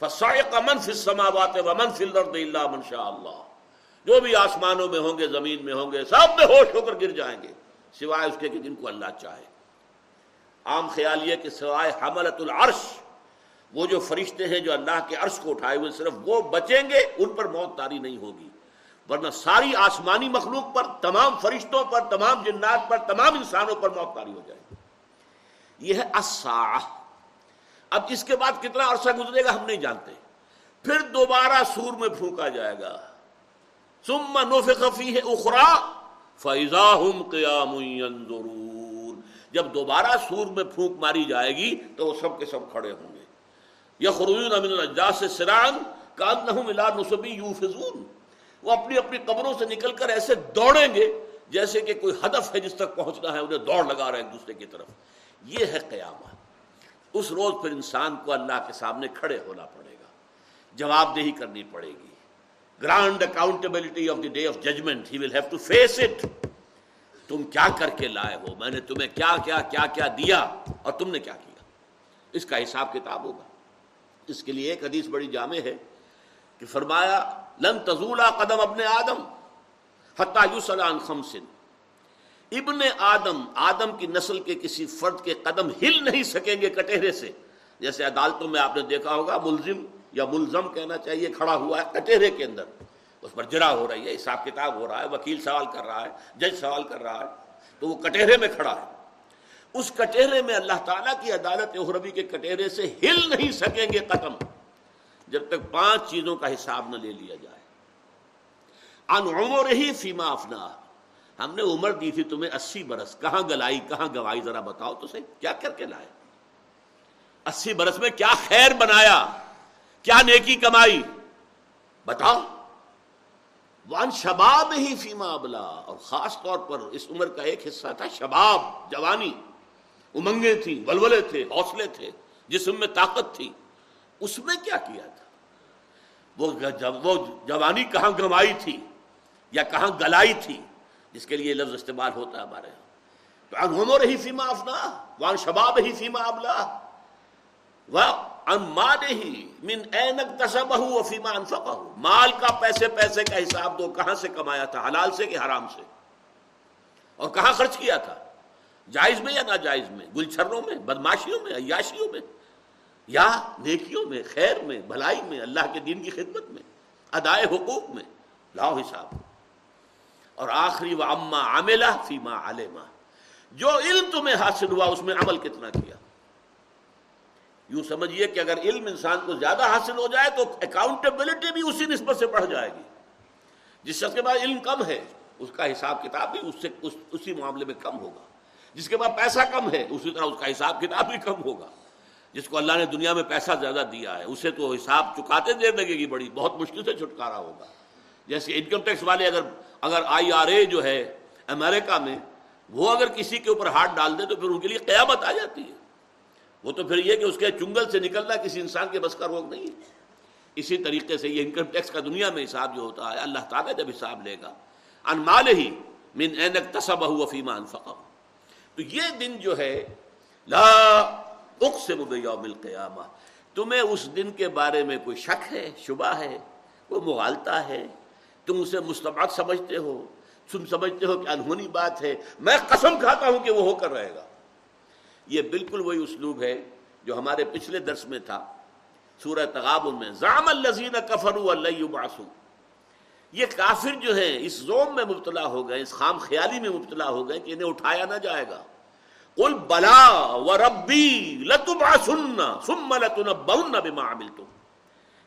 فسائق من فی السماوات و من فی الارض الا من شاء اللہ جو بھی آسمانوں میں ہوں گے، زمین میں ہوں گے، سب میں ہوش ہو کر گر جائیں گے، سوائے اس کے کہ جن کو اللہ چاہے۔ عام خیال یہ کہ سوائے حملت العرش، وہ جو فرشتے ہیں جو اللہ کے عرش کو اٹھائے ہوئے، صرف وہ بچیں گے، ان پر موت تاری نہیں ہوگی۔ ورنہ ساری آسمانی مخلوق پر، تمام فرشتوں پر، تمام جنات پر، تمام انسانوں پر موت تاری ہو جائے گی۔ یہ ہے اب اس کے بعد کتنا عرصہ گزرے گا ہم نہیں جانتے۔ پھر دوبارہ سور میں پھونکا جائے گا۔ ثم نفخ فیہ اخرى فاذا هم قیام ينظرون۔ جب دوبارہ سور میں پھونک ماری جائے گی تو وہ سب کے سب کھڑے ہوں گے۔ یخرجون من الاجداث سرعا كانهم الى نصب يوفزون۔ وہ اپنی اپنی قبروں سے نکل کر ایسے دوڑیں گے جیسے کہ کوئی ہدف ہے جس تک پہنچنا ہے، انہیں دوڑ لگا رہے ہیں ایک دوسرے کی طرف۔ یہ ہے قیامت۔ اس روز پھر انسان کو اللہ کے سامنے کھڑے ہونا پڑے گا۔ جواب دہی کرنی پڑے گی۔ Grand accountability of the day of judgment he will have to face it تم کیا کر کے لائے ہو؟ میں نے تمہیں کیا کیا کیا کیا دیا اور تم نے کیا کیا؟ اس کا حساب کتاب ہوگا۔ اس کے لیے ایک حدیث بڑی جامع ہے کہ فرمایا لن تزولا قدم ابن آدم حتیٰ یوسلان خمسن ابن آدم آدم کی نسل کے کسی فرد کے قدم ہل نہیں سکیں گے کٹہرے سے۔ جیسے عدالتوں میں آپ نے دیکھا ہوگا، ملزم یا ملزم کہنا چاہیے، کھڑا ہوا ہے کٹہرے کے اندر۔ اس پر جرا ہو رہی ہے، حساب کتاب ہو رہا ہے، وکیل سوال کر رہا ہے، جج سوال کر رہا ہے، تو وہ کٹہرے میں کھڑا ہے۔ اس کٹہرے میں اللہ تعالیٰ کی عدالت اخربی کے کٹہرے سے ہل نہیں سکیں گے قدم۔ جب تک پانچ چیزوں کا حساب نہ لے لیا جائے۔ ان عمر ہی فیما افنا ہم نے عمر دی تھی تمہیں اسی برس۔ کہاں گلائی؟ کہاں گوائی ذرا بتاؤ تو صحیح۔ کیا کر کے لائے؟ اسی برس میں کیا خیر بنایا؟ کیا نیکی کمائی؟ بتاؤ۔ وان شباب ہی فیما ابلا۔ اور خاص طور پر اس عمر کا ایک حصہ تھا شباب، جوانی۔ امنگیں تھیں، ولولے تھے حوصلے تھے، جسم میں طاقت تھی۔ اس میں کیا کیا تھا؟ وہ جوانی کہاں گنوائی تھی یا کہاں گلائی تھی؟ جس کے لیے لفظ استعمال ہوتا ہے ہمارے یہاں۔ تو عمر ہی فیما افنا، وان شباب ہی فیما ابلا۔ ان مال ہی من اینک تصب ہو فیما انفق مال کا پیسے پیسے کا حساب دو، کہاں سے کمایا تھا؟ حلال سے کہ حرام سے؟ اور کہاں خرچ کیا تھا؟ جائز میں یا ناجائز میں؟ گلچھروں میں، بدماشیوں میں، عیاشیوں میں؟ یا نیکیوں میں، خیر میں، بھلائی میں، اللہ کے دین کی خدمت میں، ادائے حقوق میں، لاؤ حساب۔ اور آخری و اما عاملہ فیما علما جو علم تمہیں حاصل ہوا، اس میں عمل کتنا کیا؟ یوں سمجھیے کہ اگر علم انسان کو زیادہ حاصل ہو جائے، تو اکاؤنٹیبلٹی بھی اسی نسبت سے بڑھ جائے گی۔ جس شخص کے پاس علم کم ہے، اس کا حساب کتاب بھی اس سے، اس، اسی معاملے میں کم ہوگا۔ جس کے پاس پیسہ کم ہے، اسی طرح اس کا حساب کتاب بھی کم ہوگا۔ جس کو اللہ نے دنیا میں پیسہ زیادہ دیا ہے، اسے تو حساب چکاتے دیر لگے گی بڑی، بہت مشکل سے چھٹکارا ہوگا۔ جیسے انکم ٹیکس والے اگر اگر آئی آر اے جو ہے امریکہ میں، وہ اگر کسی کے اوپر ہاتھ ڈال دے تو پھر ان کے لیے قیامت آ جاتی ہے۔ وہ تو پھر یہ کہ اس کے چنگل سے نکلنا کسی انسان کے بس کا روک نہیں ہے۔ اسی طریقے سے یہ انکم ٹیکس کا دنیا میں حساب جو ہوتا ہے، اللہ تعالیٰ جب حساب لے گا۔ انمال ہی من اینک تصب فیما انفقا تو یہ دن جو ہے، لا اقسم بیوم القیامہ، تمہیں اس دن کے بارے میں کوئی شک ہے، شبہ ہے، کوئی مغالتا ہے؟ تم اسے مستبعد سمجھتے ہو، تم سمجھتے ہو کہ انہونی بات ہے، میں قسم کھاتا ہوں کہ وہ ہو کر رہے گا۔ یہ بالکل وہی اسلوب ہے جو ہمارے پچھلے درس میں تھا، سورہ تغابن میں زام الزین کفر اللہ یہ کافر جو ہے اس زوم میں مبتلا ہو گئے، اس خام خیالی میں مبتلا ہو گئے کہ انہیں اٹھایا نہ جائے گا۔ قل بلا و ربی لتبعثن ثم لتنبؤن بما عملتم۔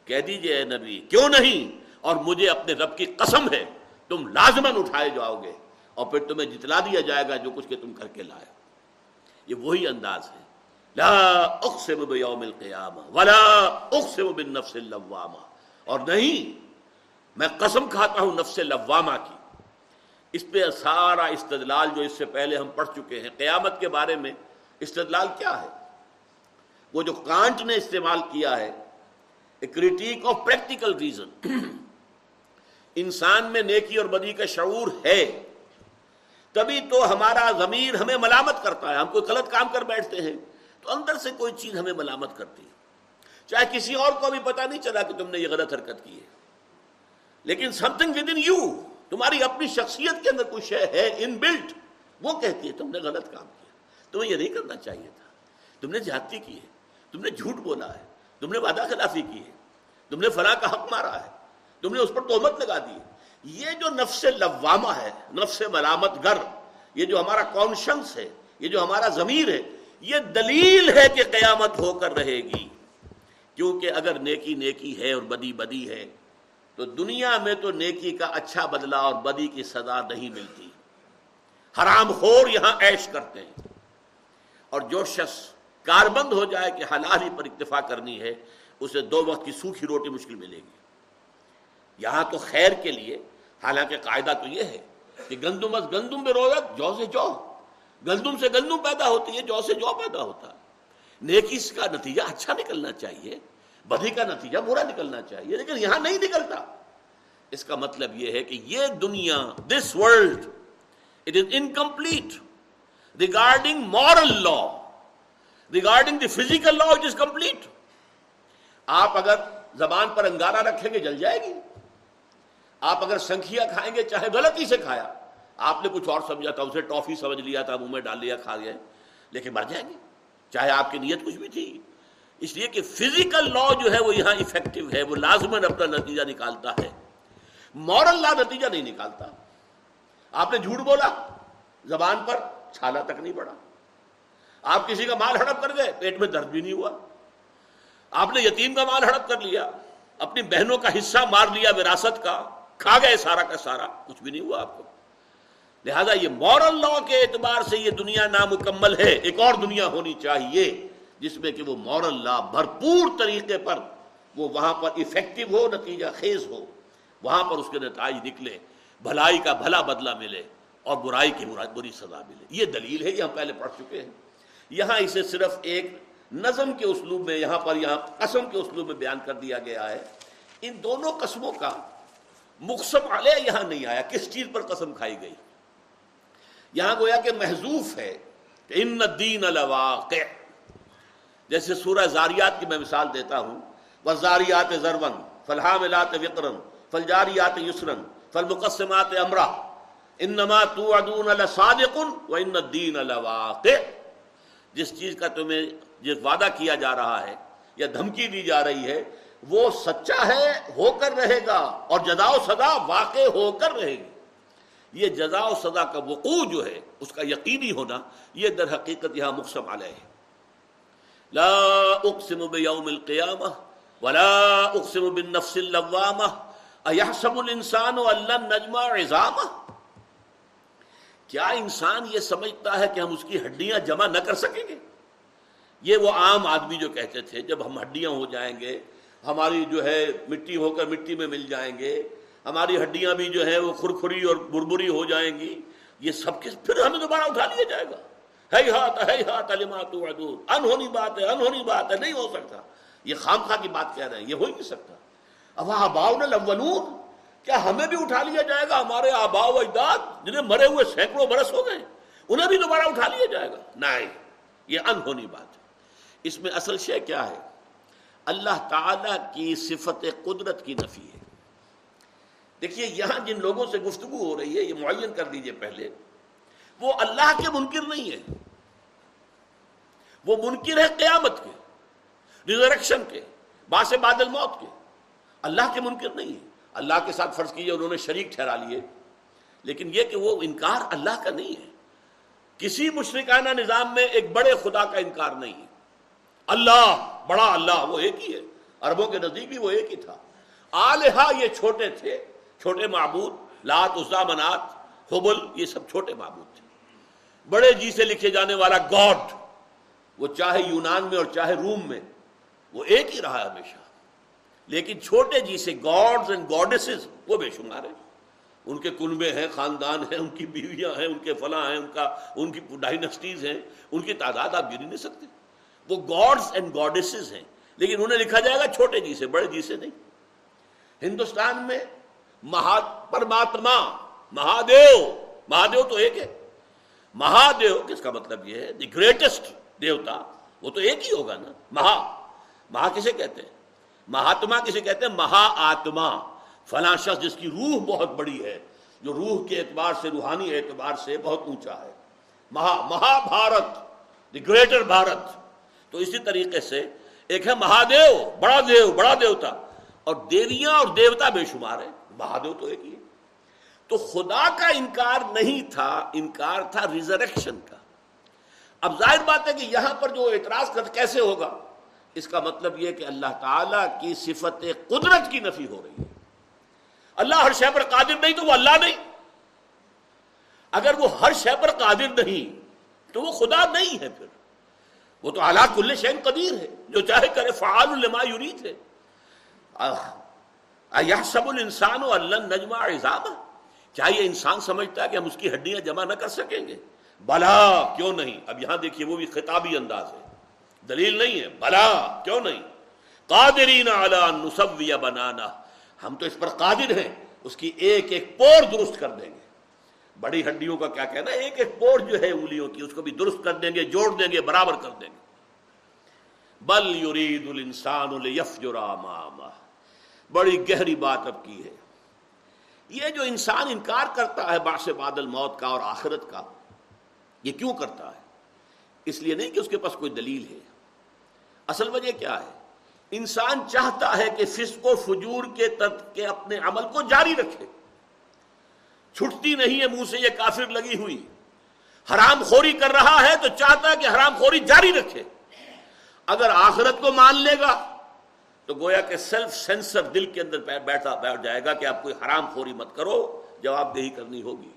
کہہ دیجیے اے نبی، کیوں نہیں؟ اور مجھے اپنے رب کی قسم ہے، تم لازمن اٹھائے جاؤ گے، اور پھر تمہیں جتلا دیا جائے گا جو کچھ کہ تم کر کے لائے۔ یہ وہی انداز ہے۔ لا اقسم بیوم القیامہ ولا اقسم بالنفس اللوامہ۔ اور نہیں، میں قسم کھاتا ہوں نفس لوامہ کی۔ اس پہ سارا استدلال جو اس سے پہلے ہم پڑھ چکے ہیں، قیامت کے بارے میں استدلال کیا ہے؟ وہ جو کانٹ نے استعمال کیا ہے کریٹیک آف پریکٹیکل ریزن انسان میں نیکی اور بدی کا شعور ہے، تبھی تو ہمارا ضمیر ہمیں ملامت کرتا ہے۔ ہم کوئی غلط کام کر بیٹھتے ہیں تو اندر سے کوئی چیز ہمیں ملامت کرتی ہے۔ چاہے کسی اور کو بھی پتا نہیں چلا کہ تم نے یہ غلط حرکت کی ہے۔ لیکن something with in you تمہاری اپنی شخصیت کے اندر کوئی شے ہے ان بلٹ وہ کہتی ہے، تم نے غلط کام کیا۔ تمہیں یہ نہیں کرنا چاہیے تھا۔ تم نے جاتی کی ہے۔ تم نے جھوٹ بولا ہے۔ تم نے وعدہ خلافی کی ہے۔ تم نے فلاں کا حق مارا ہے۔ تم نے اس پر تومت لگا دی ہے۔ یہ جو نفس لوامہ ہے، نفس ملامت گر یہ جو ہمارا کانشنس ہے، یہ جو ہمارا ضمیر ہے، یہ دلیل ہے کہ قیامت ہو کر رہے گی۔ کیونکہ اگر نیکی نیکی ہے اور بدی بدی ہے تو دنیا میں تو نیکی کا اچھا بدلہ اور بدی کی سزا نہیں ملتی۔ حرام خور یہاں عیش کرتے ہیں۔ اور جو شخص کاربند ہو جائے کہ حلال ہی پر اکتفا کرنی ہے، اسے دو وقت کی سوکھی روٹی مشکل ملے گی۔ یہاں تو خیر کے لیے، حالانکہ قاعدہ تو یہ ہے کہ گندم از گندم بے رویت جو سے جو۔ گندم سے گندم پیدا ہوتی ہے، جو سے جو پیدا ہوتا ہے۔ نیکی کا نتیجہ اچھا نکلنا چاہیے۔ بدھی کا نتیجہ برا نکلنا چاہیے، لیکن یہاں نہیں نکلتا۔ اس کا مطلب یہ ہے کہ یہ دنیا this world it is incomplete regarding moral law regarding the physical law it is complete آپ اگر زبان پر انگارہ رکھیں گے، جل جائے گی۔ آپ اگر سنکھیا کھائیں گے، چاہے غلطی سے کھایا۔ آپ نے کچھ اور سمجھا تھا، اسے ٹافی سمجھ لیا تھا، منہ میں ڈال لیا، کھا گیا لیکن مر جائیں گے چاہے آپ کی نیت کچھ بھی تھی۔ اس لیے کہ فزیکل لا جو ہے وہ یہاں افیکٹو ہے، وہ لازمن اپنا نتیجہ نکالتا ہے۔ مورل لا نتیجہ نہیں نکالتا۔ آپ نے جھوٹ بولا، زبان پر چھالا تک نہیں پڑا آپ کسی کا مال ہڑپ کر گئے، پیٹ میں درد بھی نہیں ہوا۔ آپ نے یتیم کا مال ہڑپ کر لیا، اپنی بہنوں کا حصہ مار لیا وراثت کا، کھا گئے سارا کا سارا، کچھ بھی نہیں ہوا آپ کو۔ لہذا یہ مورل لا کے اعتبار سے یہ دنیا نامکمل ہے، ایک اور دنیا ہونی چاہیے۔ جس میں کہ وہ مورل لا بھرپور طریقے پر وہ وہاں پر افیکٹو ہو، نتیجہ خیز ہو، وہاں پر اس کے نتائج نکلے، بھلائی کا بھلا بدلہ ملے اور برائی کی بری سزا ملے۔ یہ دلیل ہے یہ ہم پہلے پڑھ چکے ہیں۔ یہاں اسے صرف ایک نظم کے اسلوب میں یہاں پر یہاں قسم کے اسلوب میں بیان کر دیا گیا ہے۔ ان دونوں قسموں کا مقصم علیہ یہاں نہیں آیا، کس چیز پر قسم کھائی گئی؟ یہاں گویا کہ محضوف ہے کہ ان دین الواقع جیسے سورہ زاریات کی میں مثال دیتا ہوں وہ زاریات زرون فلحاملات وقرن فلجاریات یسرن فلمقسمات امرا، انما توعدون لصادق و ان الدین الواقع جس چیز کا تمہیں جس وعدہ کیا جا رہا ہے یا دھمکی دی جا رہی ہے، وہ سچا ہے، ہو کر رہے گا، اور جزا و سزا واقع ہو کر رہے گی۔ یہ جزا و سزا کا وقوع جو ہے، اس کا یقینی ہونا، یہ در حقیقت یہاں مقصم علیہ ہے۔ لا اقسم بیوم القیامہ ولا اقسم بالنفس اللوامہ ایحسب الانسان ان نجمع عظامہ کیا انسان یہ سمجھتا ہے کہ ہم اس کی ہڈیاں جمع نہ کر سکیں گے؟ یہ وہ عام آدمی جو کہتے تھے، جب ہم ہڈیاں ہو جائیں گے، ہماری جو ہے مٹی ہو کر مٹی میں مل جائیں گے، ہماری ہڈیاں بھی جو ہے وہ کھرکھری اور بربری ہو جائیں گی، یہ سب کس پھر ہمیں دوبارہ اٹھا لیا جائے گا۔ ہے ہاتھ ہے ہاتھ علمات انہونی بات ہے، انہونی بات ہے، نہیں ہو سکتا۔ یہ خام خواہ کی بات کہہ رہے ہیں، یہ ہو ہی نہیں سکتا۔ اب باؤ نے کیا ہمیں بھی اٹھا لیا جائے گا؟ ہمارے آبا و اجداد جنہیں مرے ہوئے سینکڑوں برس ہو گئے، انہیں بھی دوبارہ اٹھا لیا جائے گا؟ نہیں، یہ انہونی بات ہے۔ اس میں اصل شے کیا ہے؟ اللہ تعالی کی صفت قدرت کی نفی ہے۔ دیکھیے، یہاں جن لوگوں سے گفتگو ہو رہی ہے، یہ معین کر دیجیے پہلے۔ وہ اللہ کے منکر نہیں ہے وہ منکر ہے قیامت کے ریزریکشن کے باس بادل موت کے۔ اللہ کے منکر نہیں ہے اللہ کے ساتھ فرض کیجیے انہوں نے شریک ٹھہرا لیے۔ لیکن یہ کہ وہ انکار اللہ کا نہیں ہے۔ کسی مشرکانہ نظام میں ایک بڑے خدا کا انکار نہیں ہے۔ اللہ، بڑا اللہ، وہ ایک ہی ہے۔ عربوں کے نزدیک بھی وہ ایک ہی تھا۔ آلحا یہ چھوٹے تھے، چھوٹے معبود، لات، عزا، منات، حبل، یہ سب چھوٹے معبود تھے۔ بڑے جی سے لکھے جانے والا گاڈ، وہ چاہے یونان میں اور چاہے روم میں، وہ ایک ہی رہا ہے ہمیشہ۔ لیکن چھوٹے جی سے گاڈز اینڈ گاڈسز، وہ بے شمار ہیں۔ ان کے کنبے ہیں، خاندان ہیں، ان کی بیویاں ہیں، ان کے فلاں ہیں، ان کا، ان کی ڈائنسٹیز ہیں۔ ان کی تعداد آپ گن نہیں سکتے۔ وہ گاڈز اینڈ گاڈسز ہیں۔ لیکن انہیں لکھا جائے گا چھوٹے جی سے، بڑے جی سے نہیں۔ ہندوستان میں مہا پرماتما، مہادیو مہادیو تو ایک ہے۔ مہادیو، کس کا مطلب یہ ہے؟ دی گریٹسٹ دیوتا، وہ تو ایک ہی ہوگا نا؟ مہا. مہا کسے کہتے ہیں؟ مہاتما کسے کہتے ہیں؟ مہا آتما. فلاں شخص جس کی روح بہت بڑی ہے، جو روح کے اعتبار سے، روحانی اعتبار سے بہت اونچا ہے. مہا. مہا بھارت. The greater Bharat. تو اسی طریقے سے ایک ہے مہادیو، بڑا دیو، بڑا دیوتا. اور دیویاں اور دیوتا بے شمار ہے مہادیو تو ایک ہی ہے. تو خدا کا انکار نہیں تھا، انکار تھا ریزریکشن کا۔ اب ظاہر بات ہے کہ یہاں پر جو اعتراض کر کیسے ہوگا؟ اس کا مطلب یہ کہ اللہ تعالی کی صفت قدرت کی نفی ہو رہی ہے۔ اللہ ہر شے پر قادر نہیں تو وہ اللہ نہیں۔ اگر وہ ہر شے پر قادر نہیں، تو وہ خدا نہیں ہے پھر۔ وہ تو اللہ کل شین قدیر ہے، جو چاہے کرے، فعال الما یرید ہے۔ سب الانسان و اللہ نجمہ اضافہ کیا یہ انسان سمجھتا ہے کہ ہم اس کی ہڈیاں جمع نہ کر سکیں گے؟ بلا، کیوں نہیں؟ اب یہاں دیکھیے، وہ بھی خطابی انداز ہے۔ دلیل نہیں ہے۔ بلا، کیوں نہیں؟ قادرین علی بنانا۔ ہم تو اس پر قادر ہیں، اس کی ایک ایک پور درست کر دیں گے۔ بڑی ہڈیوں کا کیا کہنا ایک ایک پور جو ہے انگلیوں کی، اس کو بھی درست کر دیں گے، جوڑ دیں گے، برابر کر دیں گے۔ بل یرید الانسان لیفجر امامہ بڑی گہری بات اب کی ہے۔ یہ جو انسان انکار کرتا ہے باس بادل موت کا اور آخرت کا، یہ کیوں کرتا ہے؟ اس لیے نہیں کہ اس کے پاس کوئی دلیل ہے۔ اصل وجہ کیا ہے؟ انسان چاہتا ہے کہ فسق و فجور کے تت کے اپنے عمل کو جاری رکھے۔ چھٹتی نہیں ہے، منہ سے یہ کافر لگی ہوئی۔ حرام خوری کر رہا ہے تو چاہتا ہے کہ حرام خوری جاری رکھے۔ اگر آخرت کو مان لے گا تو گویا کہ سیلف سینسر دل کے اندر بیٹھا بیٹھ جائے گا کہ آپ کوئی حرام خوری مت کرو، جواب دہی کرنی ہوگی۔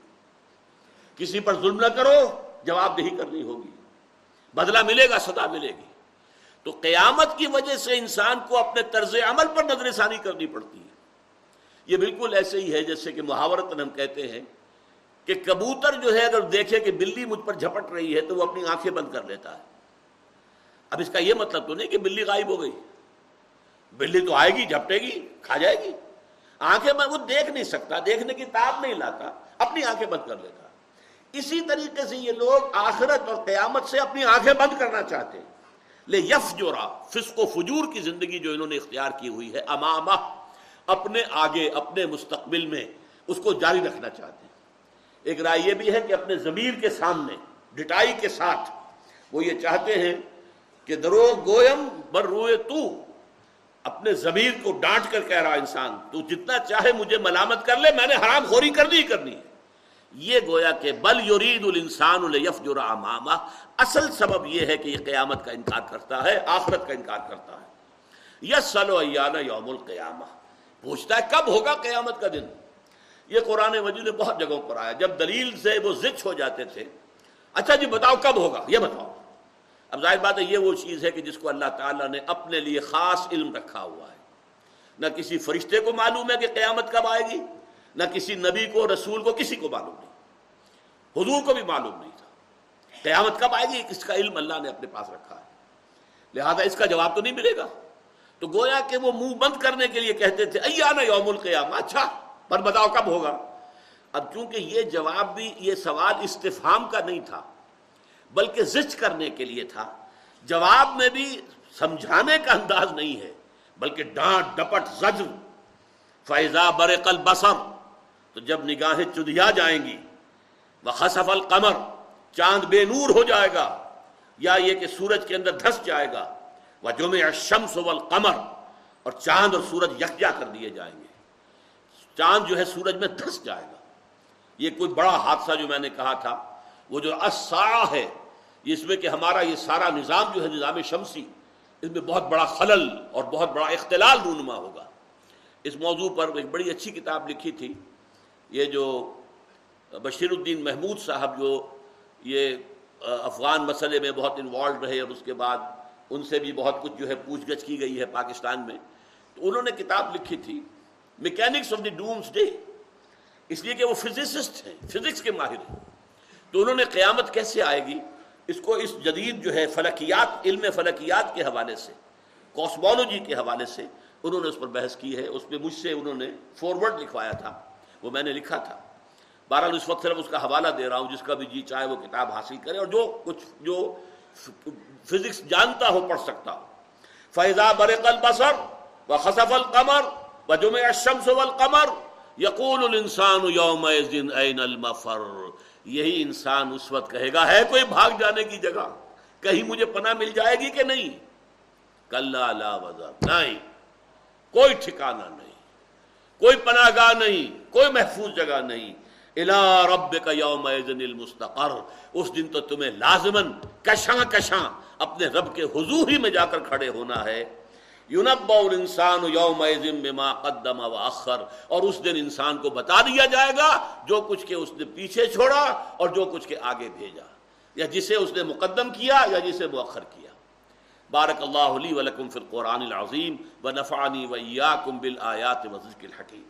کسی پر ظلم نہ کرو، جواب دہی کرنی ہوگی۔ بدلہ ملے گا سدا ملے گی۔ تو قیامت کی وجہ سے انسان کو اپنے طرز عمل پر نظر ثانی کرنی پڑتی ہے۔ یہ بالکل ایسے ہی ہے جیسے کہ محاورت ہم کہتے ہیں کہ کبوتر جو ہے اگر دیکھے کہ بلی مجھ پر جھپٹ رہی ہے تو وہ اپنی آنکھیں بند کر لیتا ہے۔ اب اس کا یہ مطلب تو نہیں کہ بلی غائب ہو گئی۔ بلی تو آئے گی، جھپٹے گی، کھا جائے گی۔ آنکھیں بند وہ دیکھ نہیں سکتا، دیکھنے کی تاب نہیں لاتا، اپنی آنکھیں بند کر لیتا۔ اسی طریقے سے یہ لوگ آخرت اور قیامت سے اپنی آنکھیں بند کرنا چاہتے ہیں۔ لے یف جو فسق و فجور کی زندگی جو انہوں نے اختیار کی ہوئی ہے، امامہ، اپنے آگے، اپنے مستقبل میں اس کو جاری رکھنا چاہتے ہیں۔ ایک رائے یہ بھی ہے کہ اپنے ضمیر کے سامنے، ڈٹائی کے ساتھ وہ یہ چاہتے ہیں کہ درو گویم بر روئے تو۔ اپنے ضمیر کو ڈانٹ کر کہہ رہا انسان، تو جتنا چاہے مجھے ملامت کر لے، میں نے حرام خوری کرنی ہی کرنی ہے۔ یہ گویا کہ بل یورید الانسان الیف جو امامہ، اصل سبب یہ ہے کہ یہ قیامت کا انکار کرتا ہے، آخرت کا انکار کرتا ہے۔ یس سلو ایانا یوم القیامہ۔ پوچھتا ہے کب ہوگا قیامت کا دن؟ یہ قرآن مجید میں بہت جگہوں پر آیا۔ جب دلیل سے وہ زچ ہو جاتے تھے۔ اچھا جی بتاؤ کب ہوگا؟ یہ بتاؤ۔ اب ظاہر بات ہے یہ وہ چیز ہے کہ جس کو اللہ تعالیٰ نے اپنے لیے خاص علم رکھا ہوا ہے۔ نہ کسی فرشتے کو معلوم ہے کہ قیامت کب آئے گی، نہ کسی نبی کو، رسول کو، کسی کو معلوم نہیں۔ حضور کو بھی معلوم نہیں تھا۔ قیامت کب آئے گی، اس کا علم اللہ نے اپنے پاس رکھا ہے۔ لہذا اس کا جواب تو نہیں ملے گا۔ تو گویا کہ وہ منہ بند کرنے کے لیے کہتے تھے، ایانا یوم القیامہ۔ اچھا پر بتاؤ کب ہوگا؟ اب چونکہ یہ جواب بھی، یہ سوال استفہام کا نہیں تھا بلکہ زچ کرنے کے لیے تھا۔ جواب میں بھی سمجھانے کا انداز نہیں ہے، بلکہ ڈانٹ، ڈپٹ، زجر۔ فیضا بر قل تو جب نگاہیں چدیا جائیں گی وہ خصف القمر، چاند بے نور ہو جائے گا، یا یہ کہ سورج کے اندر دھس جائے گا وہ جمع شمس والقمر، اور چاند اور سورج یکجا کر دیے جائیں گے۔ چاند جو ہے سورج میں دھس جائے گا۔ یہ کوئی بڑا حادثہ جو میں نے کہا تھا، وہ جو اسا ہے اس میں کہ ہمارا یہ سارا نظام جو ہے، نظام شمسی، اس میں بہت بڑا خلل اور بہت بڑا اختلال رونما ہوگا۔ اس موضوع پر ایک بڑی اچھی کتاب لکھی تھی۔ یہ جو بشیر الدین محمود صاحب جو یہ افغان مسئلے میں بہت انوالو رہے اور اس کے بعد ان سے بھی بہت کچھ جو ہے پوچھ گچھ کی گئی ہے پاکستان میں۔ تو انہوں نے کتاب لکھی تھی mechanics of the doomsday اس لیے کہ وہ فزسسٹ ہیں فزکس کے ماہر ہیں۔ تو انہوں نے قیامت کیسے آئے گی؟ اس کو اس جدید جو ہے فلکیات، علم فلکیات کے حوالے سے کاسمولوجی کے حوالے سے انہوں نے اس پر بحث کی ہے۔ اس پہ مجھ سے انہوں نے فارورڈ لکھوایا تھا۔ وہ میں نے لکھا تھا۔ بہرحال اس وقت صرف اس کا حوالہ دے رہا ہوں، جس کا بھی جی چاہے وہ کتاب حاصل کرے اور جو کچھ جو فزکس جانتا ہو، پڑھ سکتا ہو۔ فیضا برق البصر و خصف القمر و جمع الشمس والقمر یقول الانسان یوم این المفر یہی انسان اس وقت کہے گا، ہے کوئی بھاگ جانے کی جگہ؟ کہیں مجھے پناہ مل جائے گی کہ نہیں؟ کل لا وزر، نہیں، کوئی ٹھکانہ نہیں، کوئی پناہ گاہ نہیں، کوئی محفوظ جگہ نہیں۔ الا رب کا یوم المستقر، اس دن تو تمہیں لازمن کشاں کشاں اپنے رب کے حضور ہی میں جا کر کھڑے ہونا ہے۔ یونب الانسان یوم بما قدم و اخر اور اس دن انسان کو بتا دیا جائے گا جو کچھ کے اس نے پیچھے چھوڑا اور جو کچھ کے آگے بھیجا یا جسے اس نے مقدم کیا یا جسے مؤخر کیا۔ بارک اللہ علی ولکم فی القرآن العظیم و نفعنی و ایاکم بالآیات و ذکر الحکیم۔